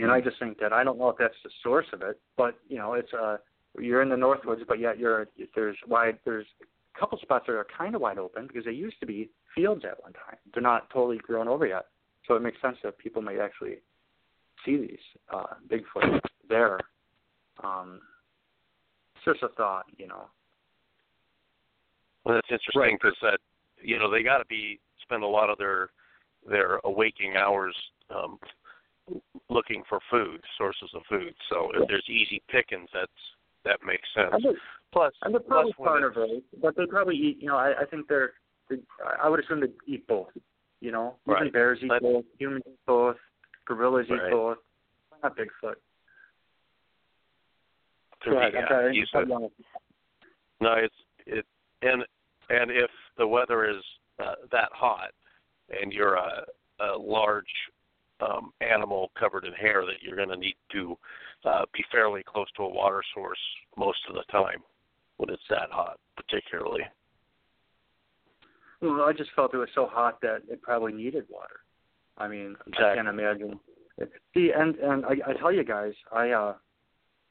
And I just think that I don't know if that's the source of it, but you know, it's uh, you're in the Northwoods, but yet you're there's wide there's a couple spots that are kind of wide open because they used to be fields at one time. They're not totally grown over yet, so it makes sense that people might actually see these uh, Bigfoot there. Um, it's just a thought, you know. Well, that's interesting Right. because that you know they got to be spend a lot of their their awaking hours um, looking for food, sources of food. So if there's easy pickings, that's that makes sense. Plus, and they're probably carnivores, but they probably eat. You know, I, I think they're. They, I would assume they eat both. You know, even Right. bears eat both, humans eat both, gorillas Right. eat both. Not Bigfoot. Go ahead. I'm sorry. said- No, it's it and and if the weather is uh, that hot and you're a, a large um, animal covered in hair, that you're going to need to uh, be fairly close to a water source most of the time when it's that hot, particularly. Well, I just felt it was so hot that it probably needed water. I mean, I can't imagine. See, and and I, I tell you guys, I uh,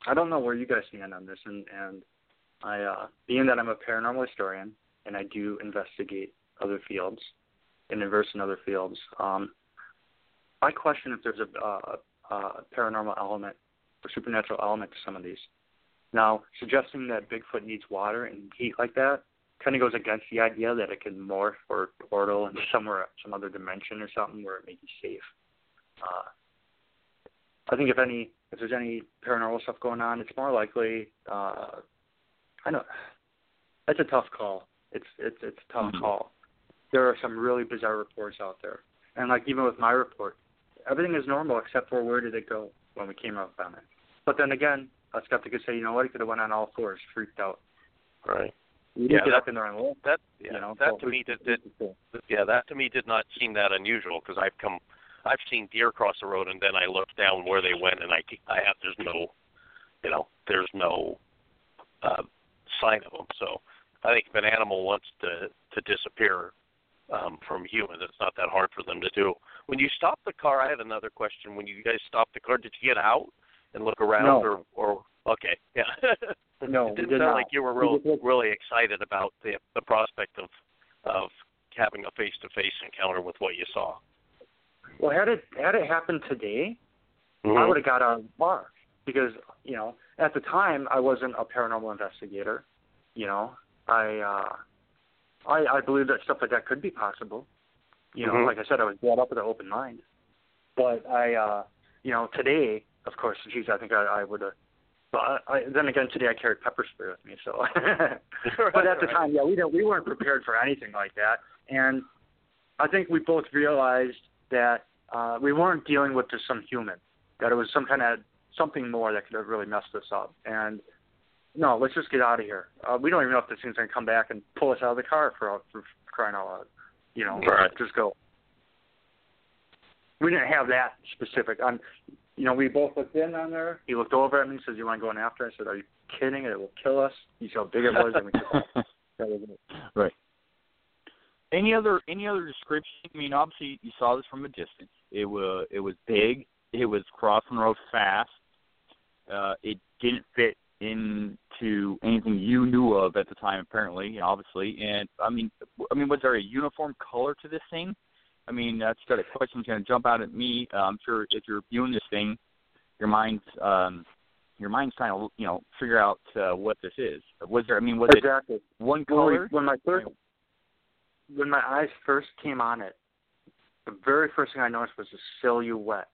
I don't know where you guys stand on this, and and I uh, being that I'm a paranormal historian and I do investigate other fields and inverse in other fields. Um, I question if there's a, a, a paranormal element or supernatural element to some of these. Now, suggesting that Bigfoot needs water and heat like that kind of goes against the idea that it can morph or portal into somewhere, some other dimension or something where it may be safe. Uh, I think if any, if there's any paranormal stuff going on, it's more likely. Uh, I know that's a tough call. It's it's it's a tough mm-hmm. call. There are some really bizarre reports out there, and like even with my report, everything is normal except for where did it go when we came up on it. But then again, a skeptic could say, you know what, he could have went on all fours, freaked out. Right. You yeah, get that, up in there and look. That yeah, you know, that so to me did, did yeah that to me did not seem that unusual because I've come I've seen deer cross the road and then I look down where they went and I I have there's no you know there's no uh, sign of them so I think if an animal wants to to disappear um, from humans it's not that hard for them to do. When you stop the car, I have another question. When you guys stopped the car, did you get out and look around no. or or okay yeah. No, it didn't did sound not. like you were real, really excited about the the prospect of of having a face to face encounter with what you saw. Well, had it had it happened today, Mm-hmm. I would have got out of the bar because you know at the time I wasn't a paranormal investigator. You know, I uh, I I believe that stuff like that could be possible. You know, Mhm. like I said, I was brought up with an open mind. But I, uh, you know, today, of course, geez, I think I, I would have. But I, I, then again, today I carried pepper spray with me, so. but at the time, yeah, we didn't, we weren't prepared for anything like that, and I think we both realized that uh, we weren't dealing with just some human, that it was some kind of something more that could have really messed us up, and no, let's just get out of here. Uh, we don't even know if this thing's gonna come back and pull us out of the car for, for crying out loud. You know, Right. just go. We didn't have that specific. On, you know, we both looked in on there. He looked over at me and says, "You want to go in after?" I said, "Are you kidding? It will kill us." He saw how big it was, and we. That was it. right. Any other any other description? I mean, obviously you saw this from a distance. It was it was big. It was crossing the road fast. Uh, it didn't fit into anything you knew of at the time, apparently, obviously. And I mean, I mean, was there a uniform color to this thing? I mean, that's got a question going to jump out at me. Uh, I'm sure if you're viewing this thing, your mind's um, your mind's trying to you know figure out uh, what this is. Was there? I mean, was exactly. it one When, we, color? when my first, when my eyes first came on it, the very first thing I noticed was the silhouette,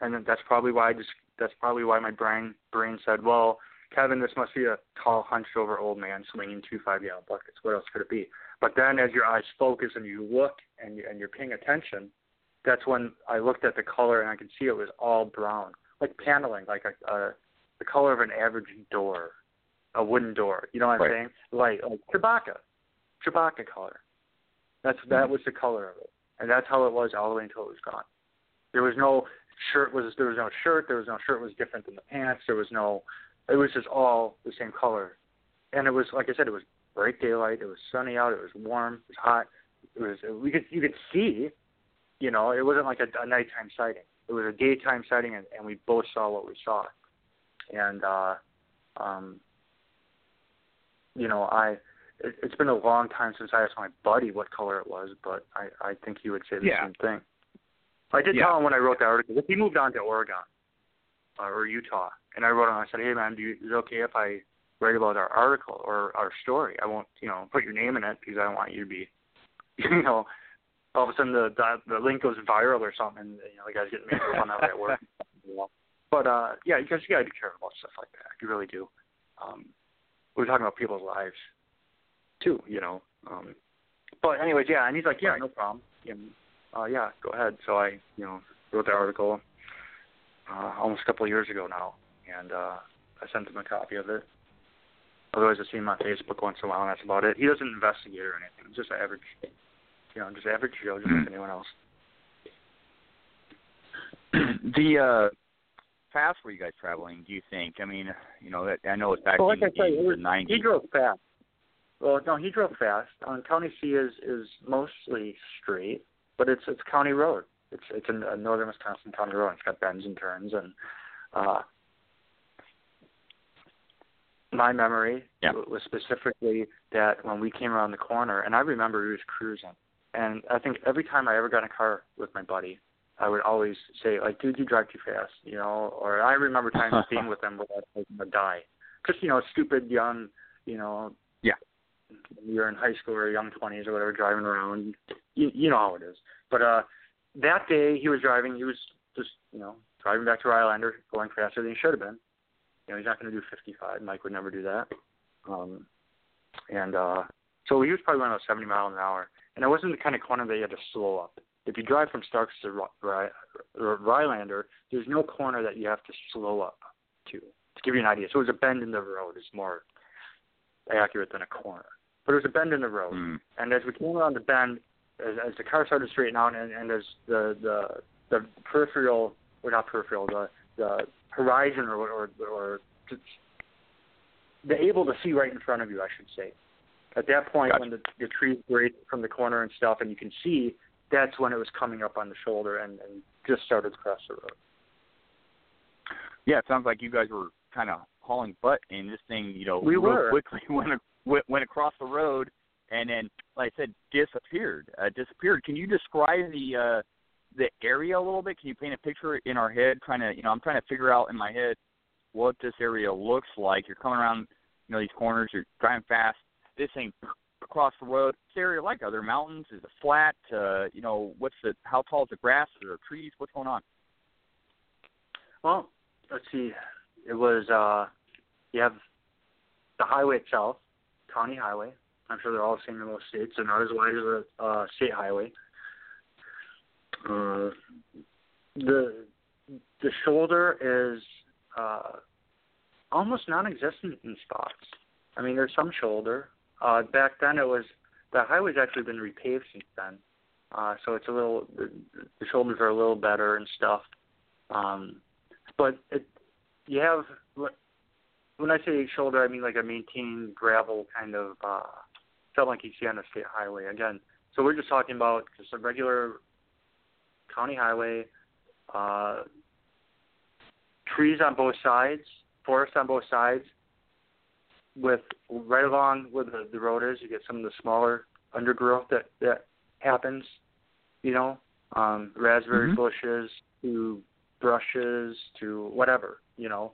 and then that's probably why I just that's probably why my brain brain said, well, Kevin, this must be a tall, hunched over old man swinging two five gallon buckets. What else could it be? But then, as your eyes focus and you look and you, and you're paying attention, that's when I looked at the color and I could see it was all brown, like paneling, like a, a the color of an average door, a wooden door. You know what I'm Right. saying? Like like Chewbacca, Chewbacca color. That's mm-hmm. that was the color of it, and that's how it was all the way until it was gone. There was no shirt was there was no shirt. There was no shirt was different than the pants. There was no. It was just all the same color, and it was like I said, it was bright daylight. It was sunny out. It was warm. It was hot. It was we could you could see, you know, it wasn't like a, a nighttime sighting. It was a daytime sighting, and, and we both saw what we saw, and uh, um, you know, I it, it's been a long time since I asked my buddy what color it was, but I I think he would say the Yeah. same thing. I did Yeah. tell him when I wrote the article. If he moved on to Oregon uh, or Utah, and I wrote him, I said, "Hey man, do you, is it okay if I write about our article or our story? I won't, you know, put your name in it because I don't want you to be, you know, all of a sudden the the, the link goes viral or something, and you know the guy's getting made fun of at work. But uh, yeah, you guys you gotta be careful about stuff like that. You really do. Um, we're talking about people's lives too, you know. Um, but anyways, yeah, and he's like, yeah, no problem. Yeah, uh, yeah, go ahead. So I, you know, wrote the article uh, almost a couple of years ago now, and uh, I sent him a copy of it. Otherwise, I see him on Facebook once in a while, and that's about it. He doesn't investigate or anything. He's just average, you know, just average Joe, just like anyone else. the uh fast were you guys traveling? Do you think? I mean, you know, that I know it's back Well, like in I said, the was- nineties. he drove fast. Well, no, he drove fast. Um, County C is is mostly straight, but it's it's county road. It's it's a, a northern Wisconsin county road. It's got bends and turns, and uh, my memory Yeah. was specifically that when we came around the corner, and I remember we was cruising, and I think every time I ever got in a car with my buddy, I would always say like, "Dude, you drive too fast," you know. Or I remember times being with them where I was gonna die, because you know, stupid young, you know. Yeah. You're in high school or young twenties or whatever, driving around. You you know how it is. But uh, that day he was driving. He was just you know driving back to Rhinelander, going faster than he should have been. You know, he's not going to do 55. Mike would never do that. Um, and uh, so he was probably going about 70 miles an hour. And it wasn't the kind of corner that you had to slow up. If you drive from Starks to Ry- Ry- Rhinelander, there's no corner that you have to slow up to. To give you an idea, so it was a bend in the road is more accurate than a corner. But it was a bend in the road. Mm. And as we came around the bend, as, as the car started to straighten out, and, and as the the the peripheral, or not peripheral, the the horizon, or or or the able to see right in front of you, I should say. At that point, Gotcha. when the the trees break from the corner and stuff, and you can see, that's when it was coming up on the shoulder and, and just started to cross the road. Yeah, it sounds like you guys were kind of hauling butt, and this thing, you know, We real were. quickly went went went across the road, and then, like I said, disappeared. Uh, disappeared. Can you describe the uh, the area a little bit? Can you paint a picture in our head? Trying to, you know, I'm trying to figure out in my head what this area looks like. You're coming around, you know, these corners. You're driving fast. This thing across the road. The area like? Are there mountains? Is it flat? Uh, you know, what's the how tall is the grass? Are there trees? What's going on? Well, let's see. It was uh you have the highway itself, county highway. I'm sure they're all the same in most states. They're not as wide as a uh, state highway. Uh, the the shoulder is uh, almost non-existent in spots. I mean, there's some shoulder. Uh, back then, it was the highway's actually been repaved since then, uh, so it's a little the, the shoulders are a little better and stuff. Um, but it, you have when I say shoulder, I mean like a maintained gravel kind of uh, something like you see on a state highway. Again, so we're just talking about just a regular county highway, uh, trees on both sides, forest on both sides, with right along where the, the road is, you get some of the smaller undergrowth that that happens. You know, um, raspberry Mhm. bushes to brushes to whatever. You know,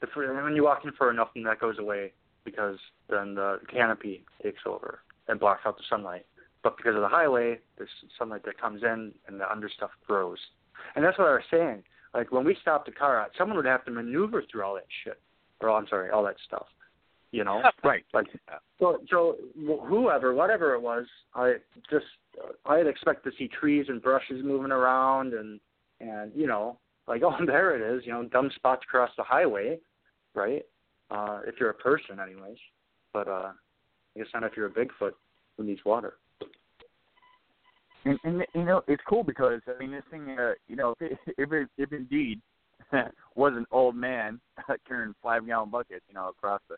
the, and when you walk in for enough, then that goes away because then the canopy takes over and blocks out the sunlight. But because of the highway, there's sunlight that comes in and the understuff grows. And that's what I was saying. Like when we stopped the car out, someone would have to maneuver through all that shit. Or I'm sorry, all that stuff. You know, Right. like so. So whoever, whatever it was, I just I'd expect to see trees and brushes moving around and and you know like oh there it is you know dumb spots across the highway, right? Uh, if you're a person, anyways. But uh, I guess not if you're a Bigfoot who needs water. And, and you know it's cool because I mean this thing, uh, you know, if it, if, it, if indeed was an old man carrying five gallon buckets, you know, across the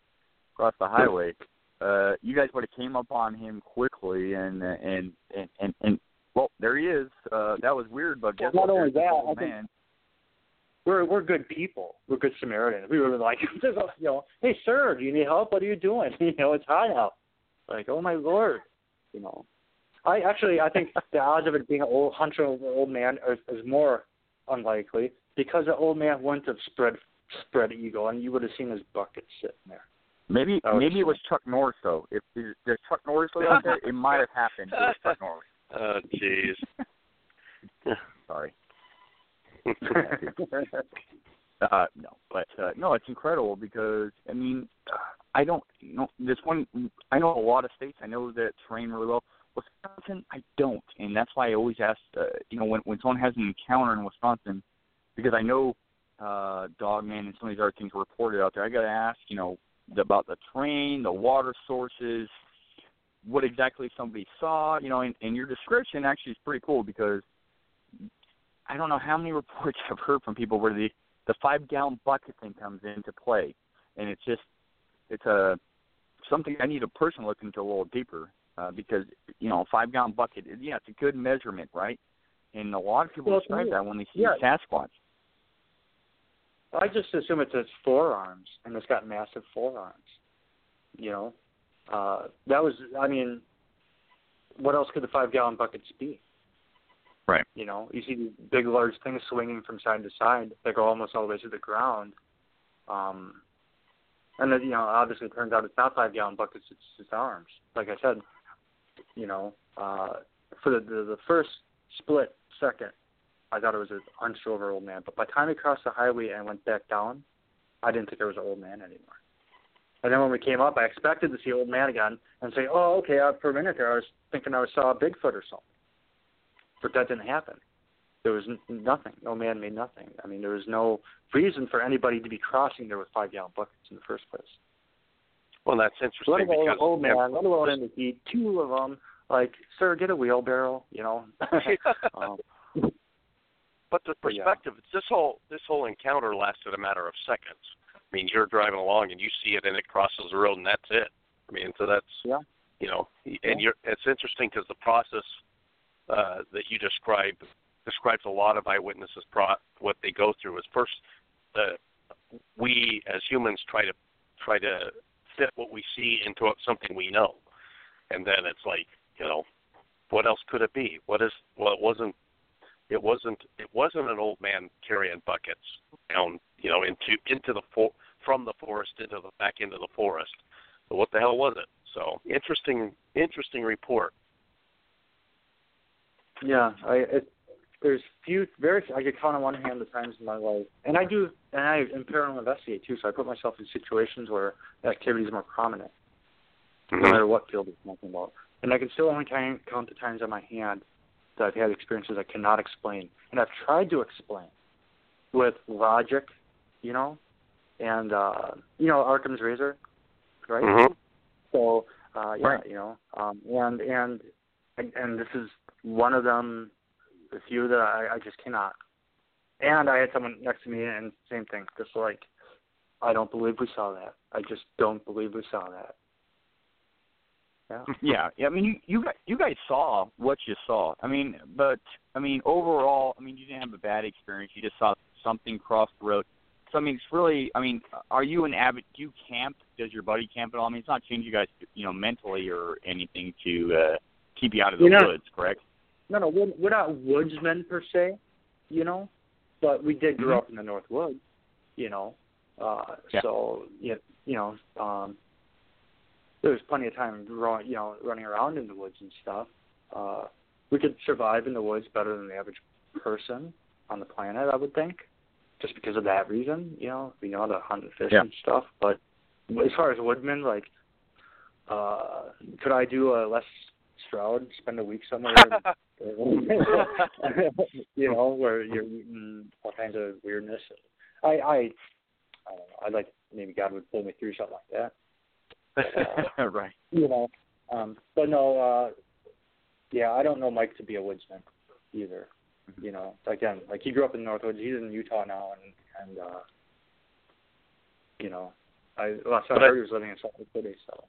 across the highway, uh, you guys would have came up on him quickly and and and and, and well, there he is. Uh, that was weird, but guess Well, not what? only that, old I think- man. We're we're good people. We're good Samaritans. We were like, you know, hey sir, do you need help? What are you doing? You know, it's hot out. Like, oh my lord, you know. I actually I think the odds of it being an old hunter of an old man is, is more unlikely because the old man wouldn't have spread spread eagle and you would have seen his bucket sitting there. Maybe Oh, maybe it was Chuck Norris though. If if there's Chuck Norris was out there, it might have happened. It was Chuck Norris. Oh, jeez. Sorry. Uh, no, but uh, no, it's incredible because I mean, I don't you know this one. I know a lot of states. I know that terrain really well. Wisconsin, I don't, and that's why I always ask. Uh, you know, when when someone has an encounter in Wisconsin, because I know uh, Dogman and some of these other things reported out there. I got to ask, you know, about the terrain, the water sources, what exactly somebody saw. You know, and, and your description actually is pretty cool because I don't know how many reports I've heard from people where the the five gallon bucket thing comes into play, and it's just it's a something I need a person to look into a little deeper uh, because you know a five gallon bucket, yeah, it's a good measurement, right? And a lot of people Well, describe that when they see Yeah. Sasquatch. I just assume it's its forearms, and it's got massive forearms. You know, uh, that was. I mean, what else could the five gallon buckets be? Right. You know, you see these big, large things swinging from side to side that go almost all the way to the ground. Um, and then, you know, obviously it turns out it's not five gallon buckets; it's its arms. Like I said, you know, uh, for the, the the first split second, I thought it was an over old man. But by the time he crossed the highway and went back down, I didn't think it was an old man anymore. And then when we came up, I expected to see old man again and say, "Oh, okay." Uh, for a minute there, I was thinking I saw a Bigfoot or something, but that didn't happen. There was n- nothing. No man made nothing. I mean, there was no reason for anybody to be crossing there with five gallon buckets in the first place. Well, that's interesting. Let alone because old man, let alone in the heat, two of them. Like, sir, get a wheelbarrow. You know. um, But the But yeah. perspective—this whole this whole encounter lasted a matter of seconds. I mean, you're driving along and you see it and it crosses the road and that's it. I mean, so that's Yeah. you know, Yeah. and you're it's interesting because the process uh, that you describe describes a lot of eyewitnesses pro what they go through is first uh, we as humans try to try to fit what we see into something we know, and then it's like you know, what else could it be? What is well, it wasn't it wasn't it wasn't an old man carrying buckets down you know into into the for, from the forest into the back into the forest. But what the hell was it? So interesting interesting report. Yeah, I it, there's few very I could count on one hand the times in my life, and I do, and I am paranormal investigate too. So I put myself in situations where the activity is more prominent, no matter what field it's talking about. And I can still only time, count the times on my hand that I've had experiences I cannot explain, and I've tried to explain with logic, you know, and uh, you know Occam's razor, right? Mhm. So uh, yeah, Right. you know, um, and and and this is one of them, a few that I, I just cannot. And I had someone next to me, and same thing, just like, I don't believe we saw that. I just don't believe we saw that. Yeah. yeah, yeah. I mean, you you guys, you guys saw what you saw. I mean, but I mean, overall, I mean, you didn't have a bad experience. You just saw something cross the road. So I mean, it's really. I mean, are you an avid? Do you camp? Does your buddy camp at all? I mean, it's not changing you guys, you know, mentally or anything to uh keep you out of the You know- woods, correct? No, no, we're, we're not woodsmen per se, you know, but we did grow Mhm. up in the North Woods, you know. Uh, Yeah. So, you, you know, um, there was plenty of time, growing, you know, running around in the woods and stuff. Uh, we could survive in the woods better than the average person on the planet, I would think, just because of that reason. You know, we know how to hunt and fish Yeah. and stuff. But as far as woodmen, like, uh, could I do a Les Stroud, spend a week somewhere? you know, where you're eating all kinds of weirdness. I, I, I don't know. I'd like maybe God would pull me through something like that. right. You know, um, but no, uh, yeah, I don't know Mike to be a woodsman either. You know, again, like he grew up in the Northwoods. He's in Utah now, and and uh, you know, I last time I I- heard he was living in Salt Lake City. So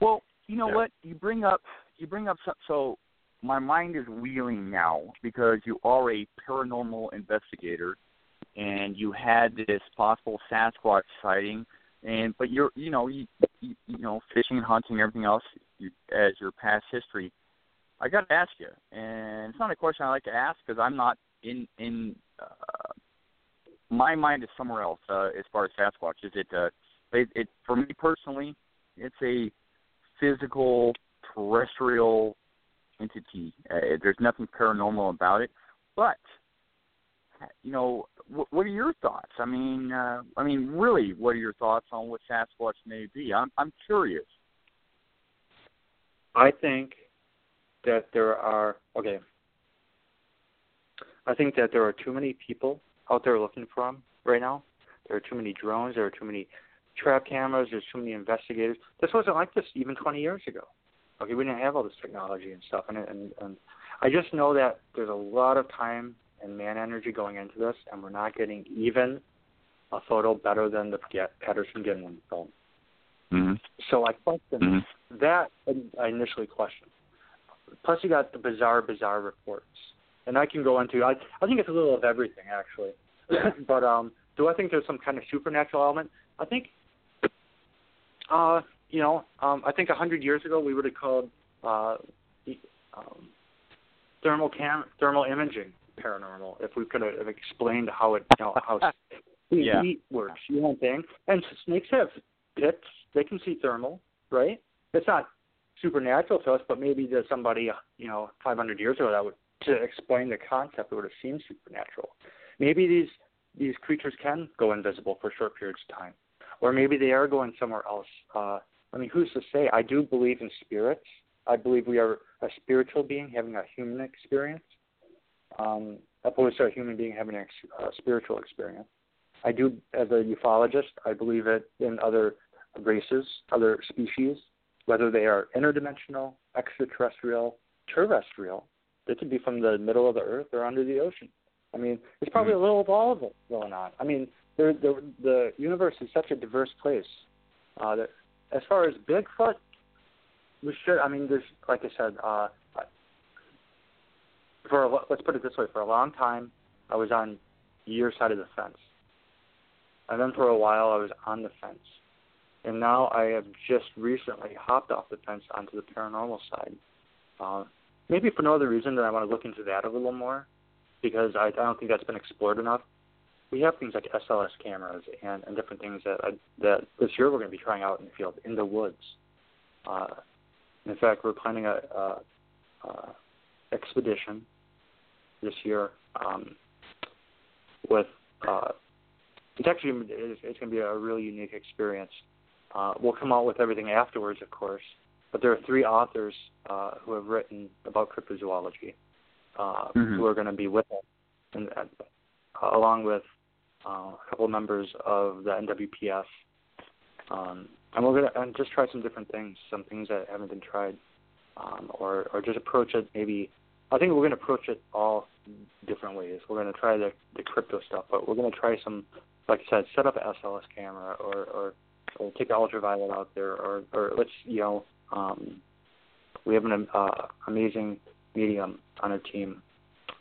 Well, you know Yeah. what? You bring up you bring up some, so my mind is wheeling now because you are a paranormal investigator and you had this possible Sasquatch sighting and but you're you know you you, you know fishing and hunting and everything else you, as your past history. I got to ask you, and it's not a question I like to ask because I'm not in in uh, my mind is somewhere else uh, as far as Sasquatch. Is it? Uh, it, it for me personally, it's a physical terrestrial entity. Uh, there's nothing paranormal about it, but you know, what, what are your thoughts? I mean, uh, I mean, really, what are your thoughts on what Sasquatch may be? I'm I'm curious. I think that there are okay. I think that there are too many people out there looking for them right now. There are too many drones. There are too many trap cameras. There's too many investigators. This wasn't like this even 20 years ago. Okay, we didn't have all this technology and stuff, and and, and I just know that there's a lot of time and man energy going into this, and we're not getting even a photo better than the Patterson Gimlin film. Mm-hmm. So I question Mhm. that I initially questioned. Plus, you got the bizarre, bizarre reports, and I can go into. I I think it's a little of everything actually, but um, do I think there's some kind of supernatural element? I think, uh, you know, um, I think a hundred years ago we would have called uh, um, thermal cam thermal imaging paranormal if we could have explained how it you know how Yeah. heat works. You know what I'm saying? And snakes have pits; they can see thermal, right? It's not supernatural to us, but maybe to somebody you know 500 years ago that would to explain the concept it would have seemed supernatural. Maybe these these creatures can go invisible for short periods of time, or maybe they are going somewhere else. Uh, I mean, who's to say? I do believe in spirits. I believe we are a spiritual being having a human experience, um, opposed to a human being having a uh, spiritual experience. I do, as a ufologist, I believe it in other races, other species, whether they are interdimensional, extraterrestrial, terrestrial. They could be from the middle of the earth or under the ocean. I mean, there's probably a little of all of it going on. I mean, there, the the universe is such a diverse place. Uh, that as far as Bigfoot, we should. I mean, there's like I said. Uh, for a, let's put it this way: for a long time, I was on your side of the fence, and then for a while, I was on the fence, and now I have just recently hopped off the fence onto the paranormal side. Uh, maybe for no other reason than I want to look into that a little more, because I, I don't think that's been explored enough. We have things like SLS cameras and, and different things that I, that this year we're going to be trying out in the field in the woods. Uh, in fact, we're planning a, a, a expedition this year um, with. Uh, it's actually it's, it's going to be a really unique experience. Uh, we'll come out with everything afterwards, of course. But there are three authors uh, who have written about cryptozoology uh, Mhm. who are going to be with us, and, uh, along with uh, a couple members of the NWPS. Um, and we're to and just try some different things, some things that haven't been tried, um, or or just approach it maybe. I think we're to approach it all different ways. We're to try the the crypto stuff, but we're to try some, like I said, set up an SLS camera or or, or take ultraviolet out there, or or let's you know um, we have an uh, amazing medium on our team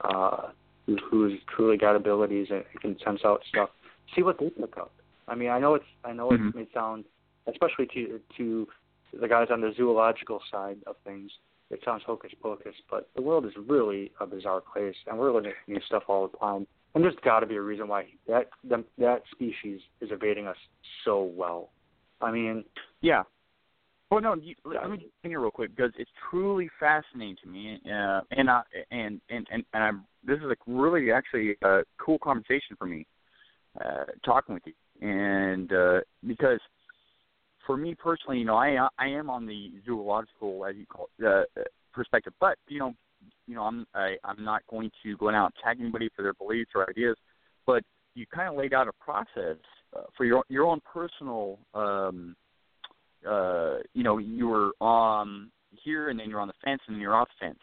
uh, who, who's truly got abilities and can sense out stuff. See what they pick up. I mean, I know it's I know Mhm. it may sound, especially to to the guys on the zoological side of things, it sounds hocus pocus, but the world is really a bizarre place, and we're learning new stuff all the time. And there's got to be a reason why that the, that species is evading us so well. I mean, Yeah. Well, no. You, let me in here real quick because it's truly fascinating to me, uh, and I and and and and I'm. This is a really actually a cool conversation for me, uh, talking with you, and uh, because for me personally, you know, I I am on the zoological, as you call it, uh, perspective, but you know, you know, I'm I, I'm not going to go out and tag anybody for their beliefs or ideas, but you kind of laid out a process uh, for your your own personal. um uh you know you were on here and then you're on the fence and then you're off the fence.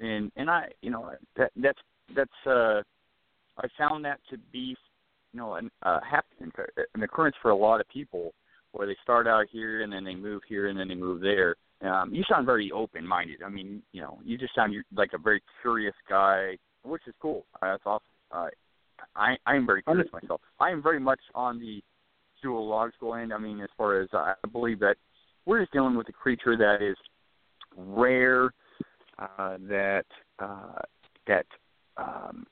And and i you know that that's that's uh i found that to be you know an uh happen an occurrence for a lot of people where they start out here and then they move here and then they move there. Um you sound very open minded i mean you know you just sound like a very curious guy which is cool. Uh, that's awesome. Uh i i am very curious myself. I am very much on the zoological end. I mean, as far as I believe that we're just dealing with a creature that is rare, uh, that uh, that um,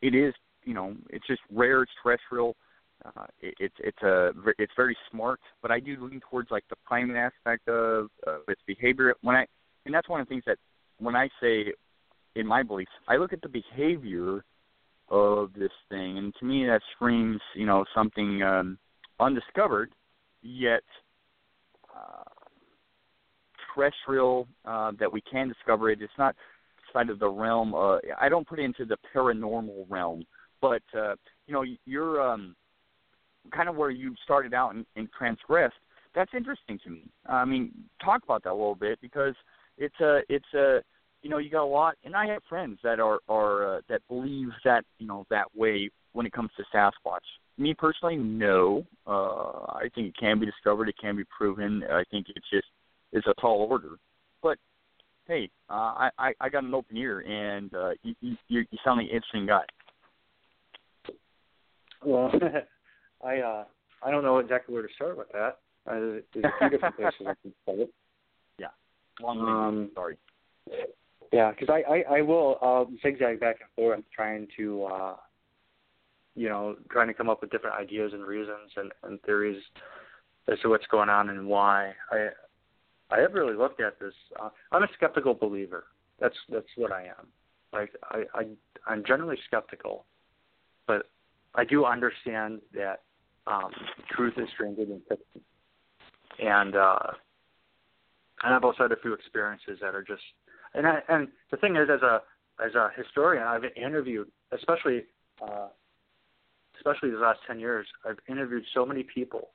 it is, you know, it's just rare. It's terrestrial. Uh, it, it's it's a it's very smart, but I do lean towards like the primate aspect of uh, its behavior. When I and that's one of the things that when I say in my beliefs, I look at the behavior of this thing, and to me that screams, you know, something um, undiscovered, yet uh, terrestrial uh, that we can discover it. It's not outside of the realm. Uh, I don't put it into the paranormal realm, but uh, you know, you're um, kind of where you started out and, and transgressed. That's interesting to me. I mean, talk about that a little bit because it's a it's a you know you got a lot, and I have friends that are are uh, that believe that you know that way when it comes to Sasquatch. Me personally, no. Uh, I think it can be discovered. It can be proven. I think it's just it's a tall order. But hey, uh, I, I I got an open ear, and uh, you, you you sound like an interesting guy. Well, I uh, I don't know exactly where to start with that. Uh, there's a few different places I can start. Long Um, sorry. Yeah, because I, I I will uh, zigzag back and forth trying to uh, you know trying to come up with different ideas and reasons and, and theories as to what's going on and why. I I have really looked at this. Uh, I'm a skeptical believer. That's that's what I am. Like I, I I'm generally skeptical, but I do understand that um, truth is stranger than fiction, and uh, and I've also had a few experiences that are just and I, and the thing is, as a as a historian, I've interviewed, especially uh, especially the last ten years, I've interviewed so many people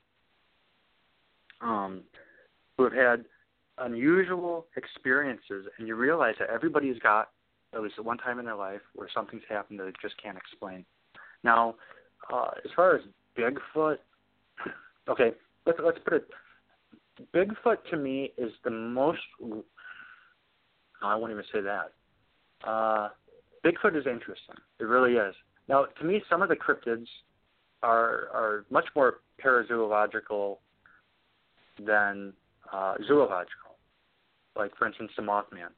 um, who have had unusual experiences, and you realize that everybody's got at least at one time in their life where something's happened that they just can't explain. Now, uh, as far as Bigfoot, okay, let's let's put it. Bigfoot to me is the most. I won't even say that. Uh, Bigfoot is interesting. It really is. Now, to me, some of the cryptids are are much more parazoological than uh, zoological. Like, for instance, the Mothman.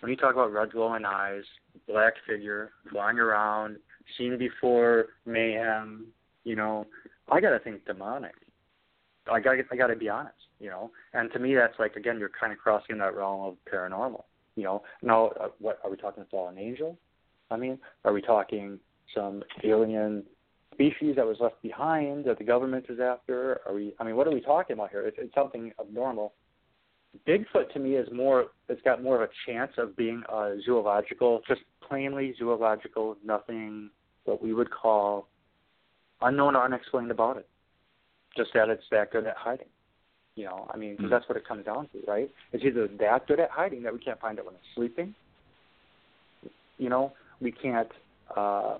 When you talk about red glowing eyes, black figure flying around, seen before mayhem, you know, I gotta think demonic. I gotta I got to be honest, you know. And to me, that's like again, you're kind of crossing that realm of paranormal. You know, now uh, what are we talking? Fallen angel? I mean, are we talking some alien species that was left behind that the government is after? Are we? I mean, what are we talking about here? It's, it's something abnormal. Bigfoot to me is more. It's got more of a chance of being a zoological, just plainly zoological. Nothing what we would call unknown or unexplained about it. Just that it's that good at hiding. You know, I mean, Mhm. that's what it comes down to, right? It's either that good at hiding that we can't find it when it's sleeping. You know, we can't. uh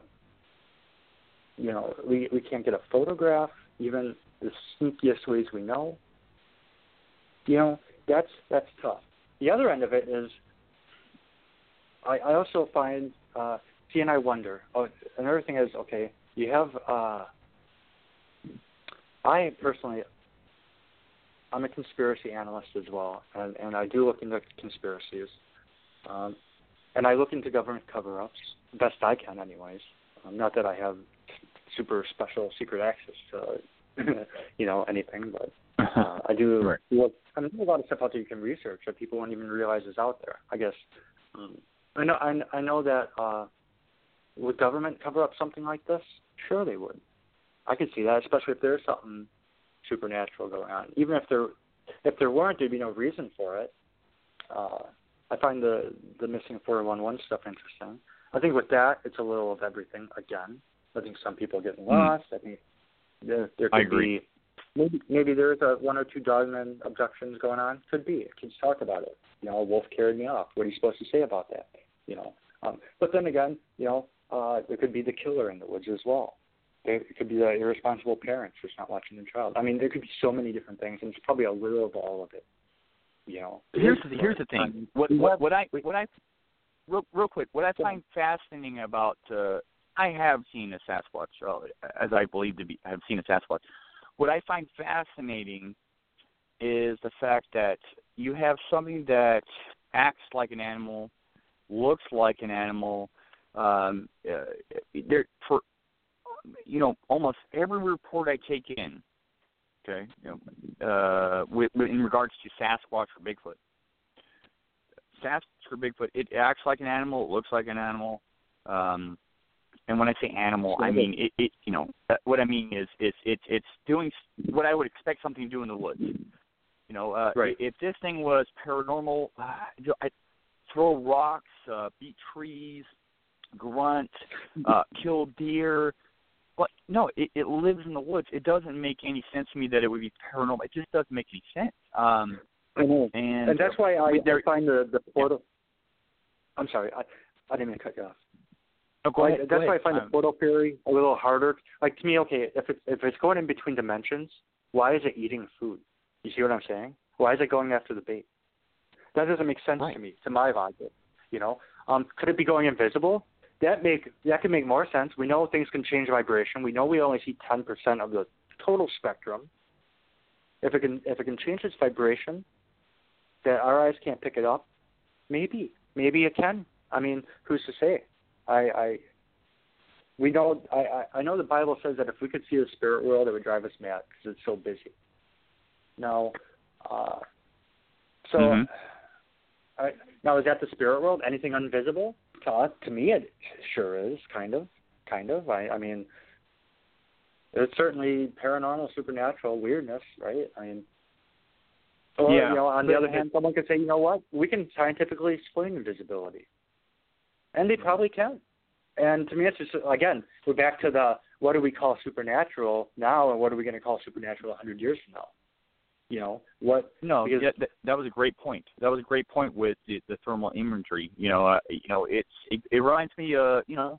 You know, we we can't get a photograph, even the sneakiest ways we know. You know, that's that's tough. The other end of it is, I, I also find, uh, see, and I wonder. Oh, another thing is, okay, you have. uh I personally, I'm a conspiracy analyst as well, and, and I do look into conspiracies, um, and I look into government cover-ups best I can, anyways. Um, not that I have super special secret access to, you know, anything, but uh, I do Right. look. I mean, there's a lot of stuff out there you can research that people won't even realize is out there. I guess. Um, I know. I, I know that. Uh, would government cover up something like this? Sure, they would. I could see that, especially if there's something supernatural going on. Even if there, if there weren't, there'd be no reason for it. Uh, I find the the missing 411 stuff interesting. I think with that, it's a little of everything. Again, I think some people are getting lost. I think there there could I agree. be maybe maybe there's a one or two dogman abductions going on. Could be. Kids talk about it. You know, a wolf carried me off. What are you supposed to say about that? You know. Um, but then again, you know, uh, there could be the killer in the woods as well. There it could be the irresponsible parents just not watching their child. I mean, there could be so many different things, and it's probably a little of all of it. You know. Here's the here's the thing. Um, What what, what I what I real real quick. What I find fascinating about uh, I have seen a Sasquatch, uh, as I believe to be. Have seen a Sasquatch. What I find fascinating is the fact that you have something that acts like an animal, looks like an animal. Um, uh, there for you know almost every report I take in, okay, you know, uh, with, with, in regards to Sasquatch or Bigfoot. Sasquatch or Bigfoot, it acts like an animal, it looks like an animal. Um, and when I say animal, I mean it. it you know, uh, what I mean is, is it's it's doing what I would expect something to do in the woods. You know, uh, Right. if this thing was paranormal, uh, I'd throw rocks, uh, beat trees, grunt, uh, kill deer. But no, it, it lives in the woods. It doesn't make any sense to me that it would be paranormal. It just doesn't make any sense. Um, I and and that's why I, there- I find the the photo. I'm sorry, I I didn't mean to cut you off. Oh, go ahead, that's go why I find Um, the portal theory a little harder. Like to me, okay, if it's if it's going in between dimensions, why is it eating food? You see what I'm saying? Why is it going after the bait? That doesn't make sense Right. to me, to my logic. You know, um, could it be going invisible? That make that could make more sense. We know things can change vibration. We know we only see 10% of the total spectrum, if it can if it can change its vibration, that our eyes can't pick it up, maybe maybe it can. I mean, who's to say? I, I we know I, I know the Bible says that if we could see the spirit world, it would drive us mad because it's so busy. Now, uh, so Mhm. I, now is that the spirit world? Anything invisible? Uh, to me, it sure is kind of, kind of. I, I mean, it's certainly paranormal, supernatural weirdness, right? I mean, or Yeah. you know, on the other hand, someone could say, you know what, we can scientifically explain invisibility, and they probably can. And to me, it's just again, we're back to the what do we call supernatural now, and what are we going to call supernatural a hundred years from now? You know what? No, Because- yeah, that, that was a great point. That was a great point with the, the thermal imagery. You know, uh, you know, it's it, it reminds me, uh, you know,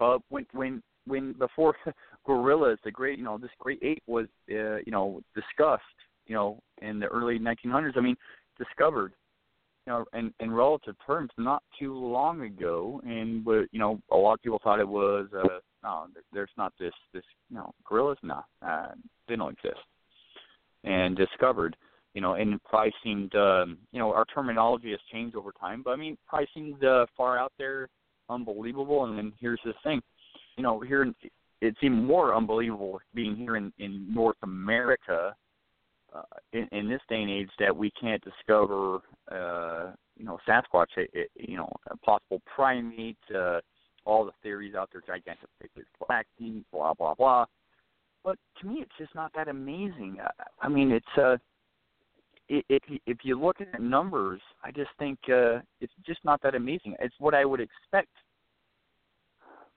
uh, when when when before gorillas, the great, you know, this great ape was, uh, you know, discussed, you know, in the early 1900s. I mean, discovered, you know, in in relative terms, not too long ago, and you know, a lot of people thought it was, uh, there- there's not this this, you know, gorillas, no, uh, they don't exist. And discovered you know and probably seemed um you know our terminology has changed over time but i mean seemed uh, far out there unbelievable and then here's this thing you know here in, it's even more unbelievable being here in in north america uh, in, in this day and age that we can't discover uh you know sasquatch it, it, you know a possible primate uh all the theories out there gigantic galactic blah blah blah. But to me it's just not that amazing. I, mean it's uh if if you look at numbers i just think uh it's just not that amazing. It's what i would expect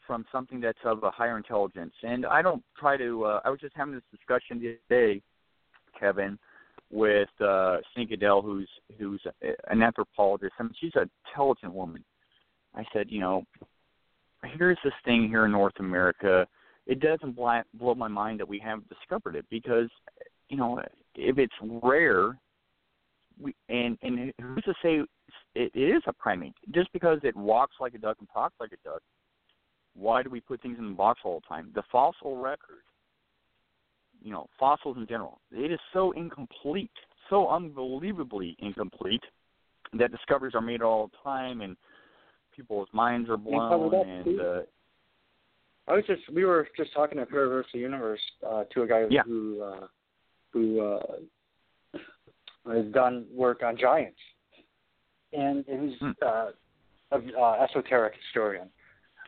from something that's of a higher intelligence. And i don't try to uh i was just having this discussion the other day kevin with uh Sinkadel, who's who's an anthropologist. I mean she's an intelligent woman. I said you know here's this thing here in north america. It doesn't bl- blow my mind that we haven't discovered it because you know if it's rare we and and who's to say it, it is a primate? Just because it walks like a duck and talks like a duck why do we put things in the box all the time? The fossil record you know fossils in general it is so incomplete so unbelievably incomplete that discoveries are made all the time and people's minds are blown and uh I was just we were just talking at Paraversal Universe uh, to a guy Yeah. who uh, who uh, has done work on giants, and he's Hmm. uh, a uh, esoteric historian.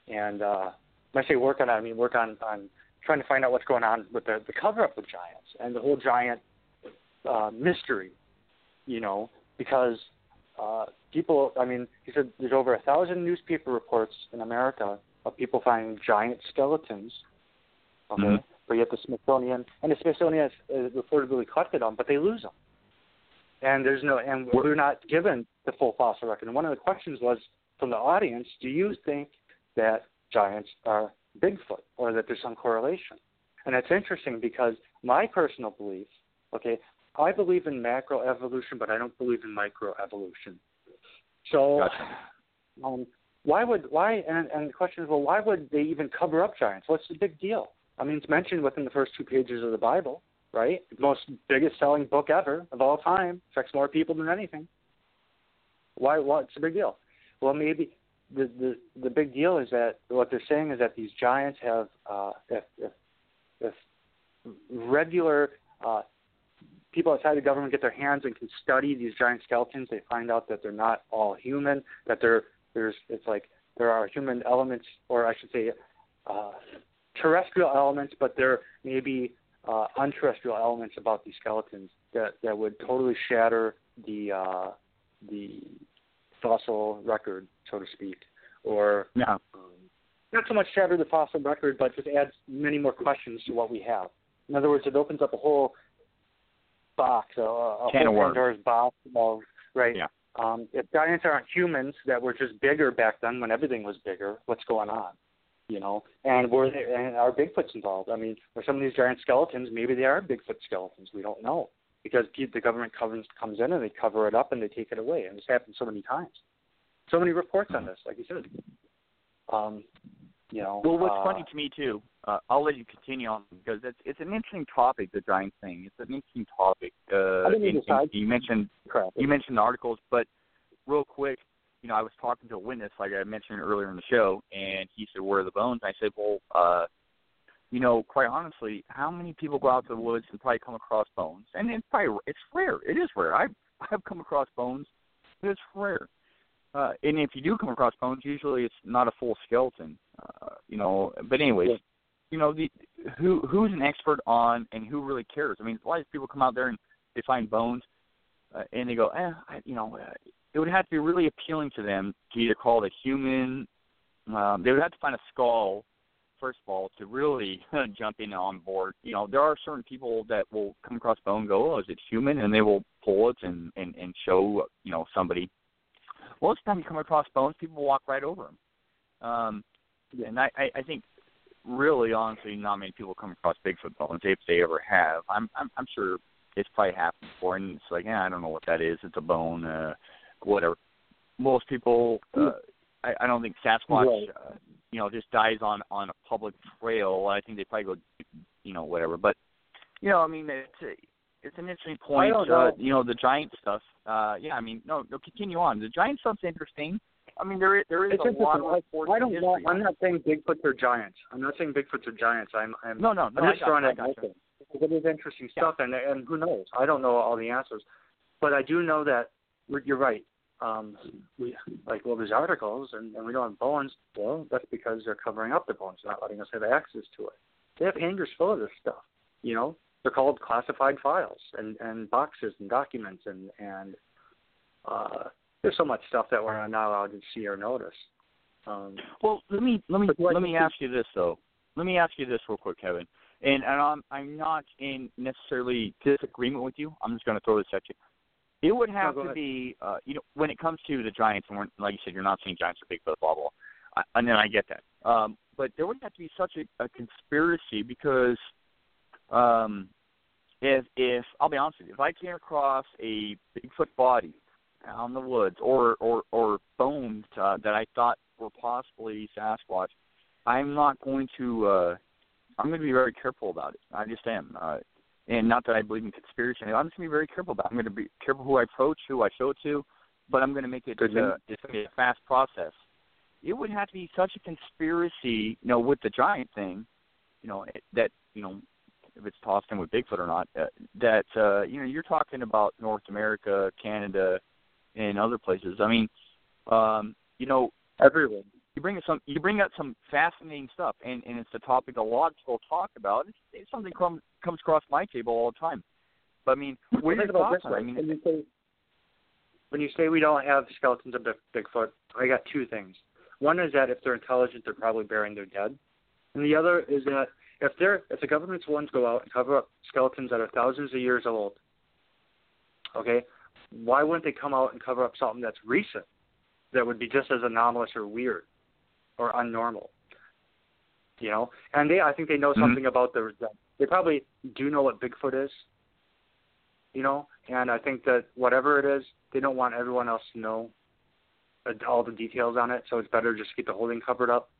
And uh, when I say work on, I mean work on on trying to find out what's going on with the the cover up of giants and the whole giant uh, mystery, you know, because uh, people. I mean, he said there's over a thousand newspaper reports in America of people finding giant skeletons. Okay, Mhm. but yet the Smithsonian and the Smithsonian has uh, reportedly collected them, but they lose them. And there's no, and we're not given the full fossil record. And one of the questions was from the audience: Do you think that giants are Bigfoot, or that there's some correlation? And it's interesting because my personal belief, okay, I believe in macroevolution, but I don't believe in microevolution. So, Gotcha. um, why would why? And, and the question is, well, why would they even cover up giants? What's the big deal? I mean, it's mentioned within the first two pages of the Bible, right? The most biggest selling book ever of all time, affects more people than anything. Why? What's the big deal? Well, maybe the the the big deal is that what they're saying is that these giants have uh, if if, if regular uh, people outside the government get their hands and can study these giant skeletons, they find out that they're not all human. That there there's it's like there are human elements, or I should say, uh, terrestrial elements, but there may be uh, unterrestrial elements about these skeletons that that would totally shatter the uh, the fossil record, so to speak, or yeah um, not so much shatter the fossil record, but just adds many more questions to what we have. In other words, it opens up a whole box, a, a Can whole. Pandora's box of right. Yeah. Um, if giants aren't humans that were just bigger back then when everything was bigger, what's going on? You know, and were they, and are Bigfoots involved? I mean, are some of these giant skeletons maybe they are Bigfoot skeletons? We don't know because the government comes comes in and they cover it up and they take it away, and this happens so many times. So many reports on this, like you said. Um, You know. Well, what's uh, funny to me too, uh, I'll let you continue on because it's it's an interesting topic, the giant thing. It's an interesting topic. Uh, I and- decide. you mentioned Crap. you mentioned the articles, but real quick, you know, I was talking to a witness, like I mentioned earlier in the show, and he said, "Where are the bones?" I said, "Well, uh, you know, quite honestly, how many people go out to the woods and probably come across bones? And it's probably it's rare. It is rare. I've I've come across bones, but it's rare. Uh, and if you do come across bones, usually it's not a full skeleton. Uh, you know, but anyways, Yeah. you know, the who who's an expert on and who really cares? I mean, a lot of people come out there and they find bones, uh, and they go, eh, I, you know, uh, it would have to be really appealing to them to either call it a human. Um, they would have to find a skull, first of all, to really jump in on board. You know, there are certain people that will come across bone and go, oh, is it human? And they will pull it and and and show you know somebody. Most of the time, you come across bones, people walk right over them. Um, and I, I, I think really honestly not many people come across Bigfoot bones if they ever have. I'm I'm I'm sure it's probably happened before and it's like, yeah, I don't know what that is. It's a bone, uh whatever. Most people uh I, I don't think Sasquatch uh, you know, just dies on on a public trail. I think they probably go you know, whatever. But you know, I mean it's it's an interesting point. Uh, you know, the giant stuff. Uh yeah, I mean no no continue on. The giant stuff's interesting. I mean there is there is It's a lot of reports I don't history. I'm not saying Bigfoots are giants. I'm not saying Bigfoots are giants. I'm. I'm no, no, no. I'm just throwing it got out you. there. It is interesting Yeah. stuff, and and who knows? I don't know all the answers, but I do know that you're right. Um, we like well, there's articles, and, and we don't have bones. Well, that's because they're covering up the bones, not letting us have access to it. They have hangars full of this stuff. You know, they're called classified files and and boxes and documents and and uh, there's so much stuff that we're not allowed to see or notice. Um, Well, let me let me But do I let me ask you this though. Let me ask you this real quick, Kevin. And, and I'm I'm not in necessarily disagreement with you. I'm just going to throw this at you. It would have go to be, uh, you know, when it comes to the Giants, and like you said, you're not seeing Giants or Bigfoot, blah blah. I, and then I get that. Um, but there would have to be such a, a conspiracy because, um, if if I'll be honest with you, if I came across a Bigfoot body out in the woods or or or bones uh, that I thought were possibly Sasquatch, I'm not going to. uh I'm going to be very careful about it. I just am. Uh, and not that I believe in conspiracy. I'm just going to be very careful about. it. I'm going to be careful who I approach, who I show it to, but I'm going to make it. Uh, it's going to be a fast process. It would have to be such a conspiracy, you know, with the giant thing, you know, that you know, if it's tossed in with Bigfoot or not, uh, that uh, you know, you're talking about North America, Canada, and other places. I mean, um, you know, everywhere. you bring up some you bring up some fascinating stuff, and and it's a topic a lot of people talk about. It's, it's something come, comes across my table all the time. But I mean, what are your thoughts on? I mean, when you say when you say we don't have skeletons of Bigfoot, I got two things. One is that if they're intelligent, they're probably burying their dead, and the other is that if they're if the government's willing to go out and cover up skeletons that are thousands of years old, okay, why wouldn't they come out and cover up something that's recent that would be just as anomalous or weird or unnormal? You know, and they I think they know Mhm. something about the, the they probably do know what Bigfoot is. You know, and I think that whatever it is, they don't want everyone else to know all the details on it, so it's better just keep the whole thing covered up.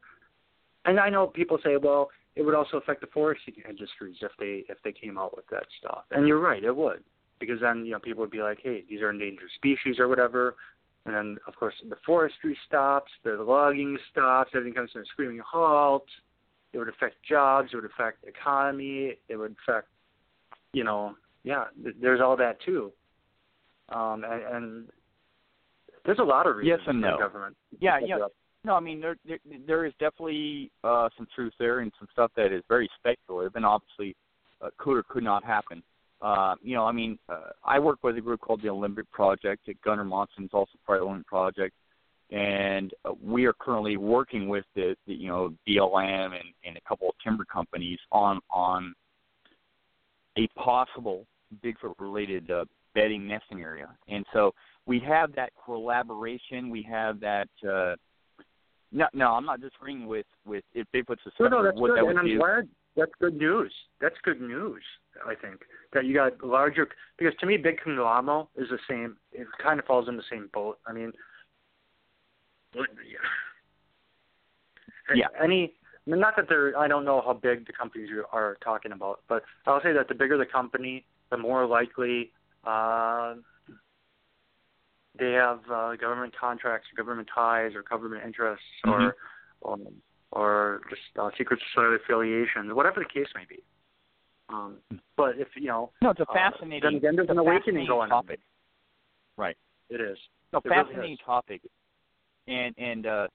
And I know people say, well, it would also affect the forestry industries if they if they came out with that stuff. And you're right, it would, because then you know people would be like, hey, these are endangered species or whatever. And then of course the forestry stops, the logging stops, everything comes to a screaming halt. It would affect jobs, it would affect the economy, it would affect, you know, yeah, th- there's all that too. Um, and, and there's a lot of reasons Yes and no. government. Yeah, yeah. No, I mean there there, there is definitely uh, some truth there, and some stuff that is very speculative, and obviously uh, could or could not happen. Uh, you know, I mean, uh, I work with a group called the Olympic Project. Gunnar Monson's also part of the Olympic Project, and uh, we are currently working with the, the you know BLM and, and a couple of timber companies on on a possible Bigfoot related uh, bedding nesting area, and so we have that collaboration. We have that. Uh, no, no, I'm not disagreeing with with if Bigfoot's No, discovered no, that's what good, that would and I'm do. glad. That's good news. That's good news. I think that you got larger because to me, Big Conglomero is the same. It kind of falls in the same boat. I mean, Yeah. Any not that they're. I don't know how big the companies are talking about, but I'll say that the bigger the company, the more likely uh, they have uh, government contracts, or government ties, or government interests, Mm-hmm. or um, or just uh, secret society affiliations, whatever the case may be. Um, but if you know, No, it's a uh, fascinating. then again, there's it's a an awakening fascinating going topic. on. It is. No, It really fascinating is. topic, and and uh,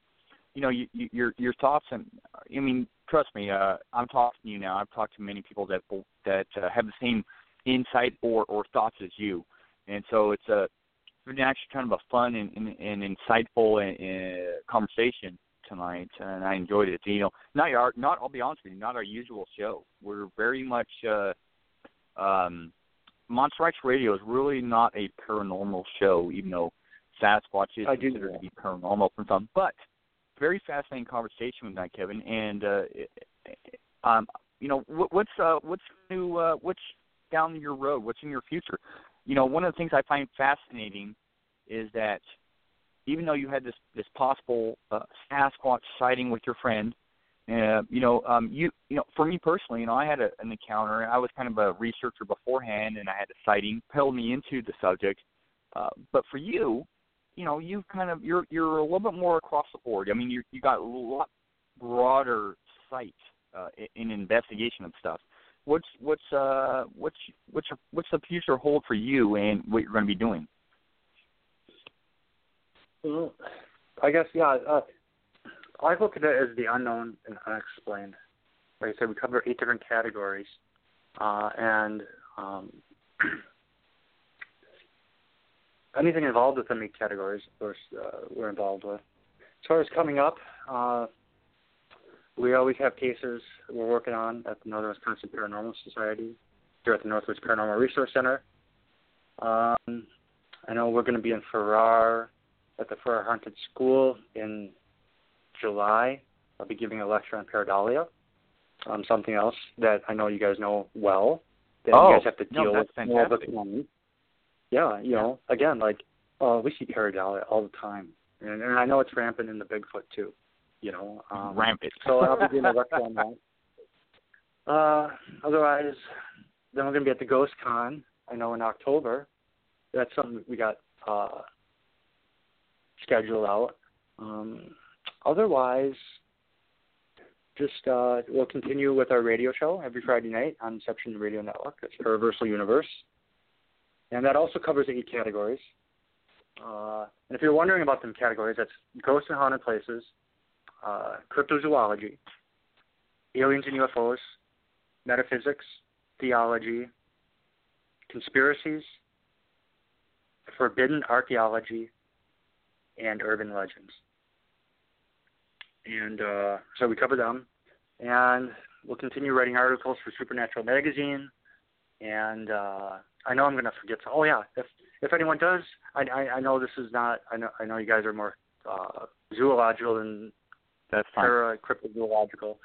you know, you, you, your your thoughts and I mean, trust me, uh, I'm talking to you now. I've talked to many people that that uh, have the same insight or or thoughts as you, and so it's a it's been actually kind of a fun and, and, and insightful and, and conversation tonight, and I enjoyed it. You know, not our not I'll be honest with you, not our usual show. We're very much. uh um Monster Radio is really not a paranormal show, even though Sasquatch is I considered to be paranormal from some. But very fascinating conversation with that, Kevin. And uh, um, you know, what, what's uh, what's new? Uh, what's down your road? What's in your future? You know, one of the things I find fascinating is that even though you had this this possible uh, Sasquatch sighting with your friend, uh, you know, um, you you know, for me personally, you know, I had a, an encounter. I was kind of a researcher beforehand, and I had a sighting, propelled me into the subject. Uh, but for you, you know, you kind of you're you're a little bit more across the board. I mean, you you got a lot broader sight uh, in in investigation of stuff. What's what's uh what's what's your, what's the future hold for you and what you're going to be doing? Well, I guess yeah. Uh, I look at it as the unknown and unexplained. Like I said, we cover eight different categories, uh, and um, anything involved within eight categories, of course, uh, we're involved with. As far as coming up, uh, we always have cases we're working on at the Northern Wisconsin Paranormal Society, here at the Northwest Paranormal Resource Center. Um, I know we're going to be in Farrar at the Farrar Haunted School in July. I'll be giving a lecture on pareidolia, um, something else that I know you guys know well. That Oh, you guys have to no, deal that's with more of fantastic. the time. Yeah, you know, again, like uh, we see pareidolia all the time, and, and I know it's rampant in the Bigfoot too. You know, um, Rampant. so I'll be doing a lecture on that. Uh, otherwise, then we're going to be at the Ghost Con. I know in October. That's something we got uh, scheduled out. Um, otherwise, just uh, we'll continue with our radio show every Friday night on Inception Radio Network. It's Paraversal Universe, and that also covers eight categories. Uh, and if you're wondering about them categories, that's ghosts and haunted places, uh, cryptozoology, aliens and UFOs, metaphysics, theology, conspiracies, forbidden archaeology, and urban legends. And uh, so we cover them, and we'll continue writing articles for Supernatural Magazine. And uh, I know I'm going to forget. Oh yeah, if if anyone does, I, I I know this is not. I know I know you guys are more uh, zoological than That's fine. paracryptozoological,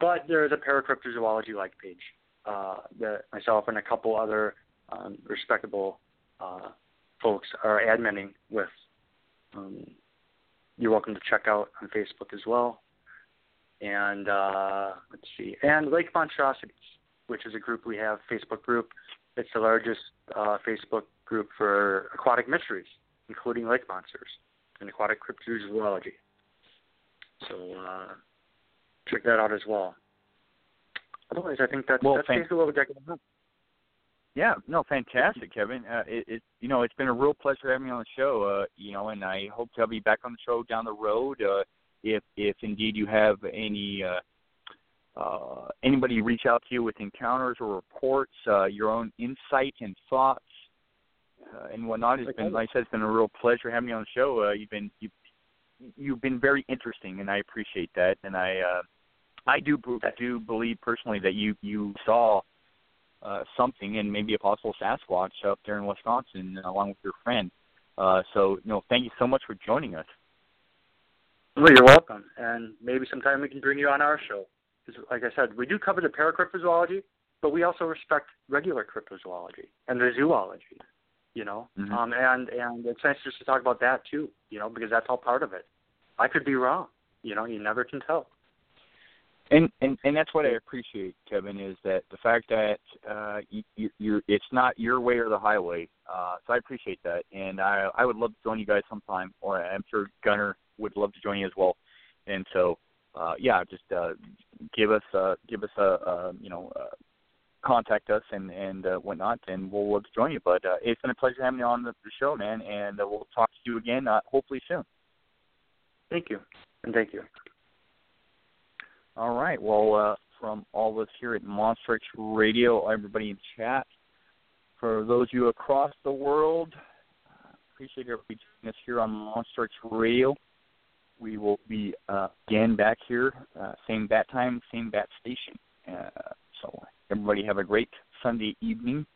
but there is a paracryptozoology like page uh, that myself and a couple other um, respectable uh, folks are adminning with. Um, you're welcome to check out on Facebook as well. And uh, let's see, and Lake Monstrosities, which is a group we have, Facebook group. It's the largest uh, Facebook group for aquatic mysteries, including lake monsters and aquatic cryptozoology. So uh, check that out as well. Otherwise, I think that's Well, that's thank- basically what out. Yeah, no, fantastic, Kevin. Uh, it, it, you know, it's been a real pleasure having you on the show. Uh, you know, and I hope to have you back on the show down the road. Uh, if, if indeed you have any, uh, uh, anybody reach out to you with encounters or reports, uh, your own insight and thoughts, uh, and whatnot. It's been, like I said, it's been a real pleasure having you on the show. Uh, you've been, you, you've been very interesting, and I appreciate that. And I, uh, I do, b- do believe personally that you, you saw uh, something and maybe a possible Sasquatch up there in Wisconsin along with your friend. Uh, so, you know, thank you so much for joining us. Well, you're welcome, and maybe sometime we can bring you on our show. Because, like I said, we do cover the paracryptozoology, but we also respect regular cryptozoology and the zoology. You know, Mhm. um, and and it's nice just to talk about that too. You know, because that's all part of it. I could be wrong. You know, you never can tell. And and and that's what I appreciate, Kevin, is that the fact that uh, you, you're it's not your way or the highway. Uh, so I appreciate that, and I I would love to join you guys sometime, or I'm sure Gunnar would love to join you as well. And so, uh, yeah, just uh, give us uh, give us a, a you know uh, contact us and and uh, whatnot, and we'll love to join you. But uh, it's been a pleasure having you on the, the show, man, and uh, we'll talk to you again uh, hopefully soon. Thank you, and thank you. All right. Well, uh, from all of us here at Monster Radio, everybody in chat, for those of you across the world, uh, appreciate everybody joining us here on Monster Radio. We will be uh, again back here, uh, same bat time, same bat station. Uh, so everybody have a great Sunday evening,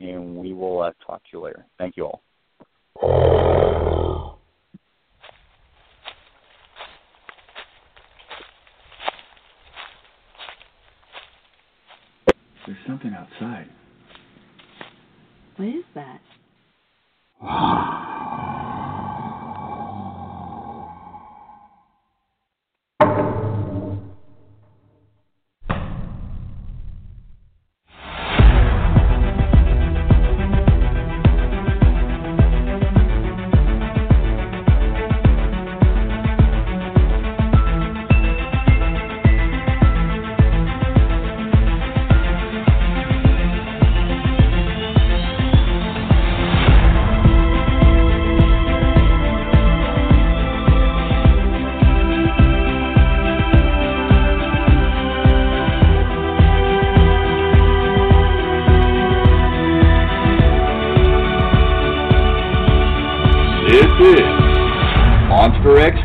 and we will uh, talk to you later. Thank you all. There's something outside. What is that?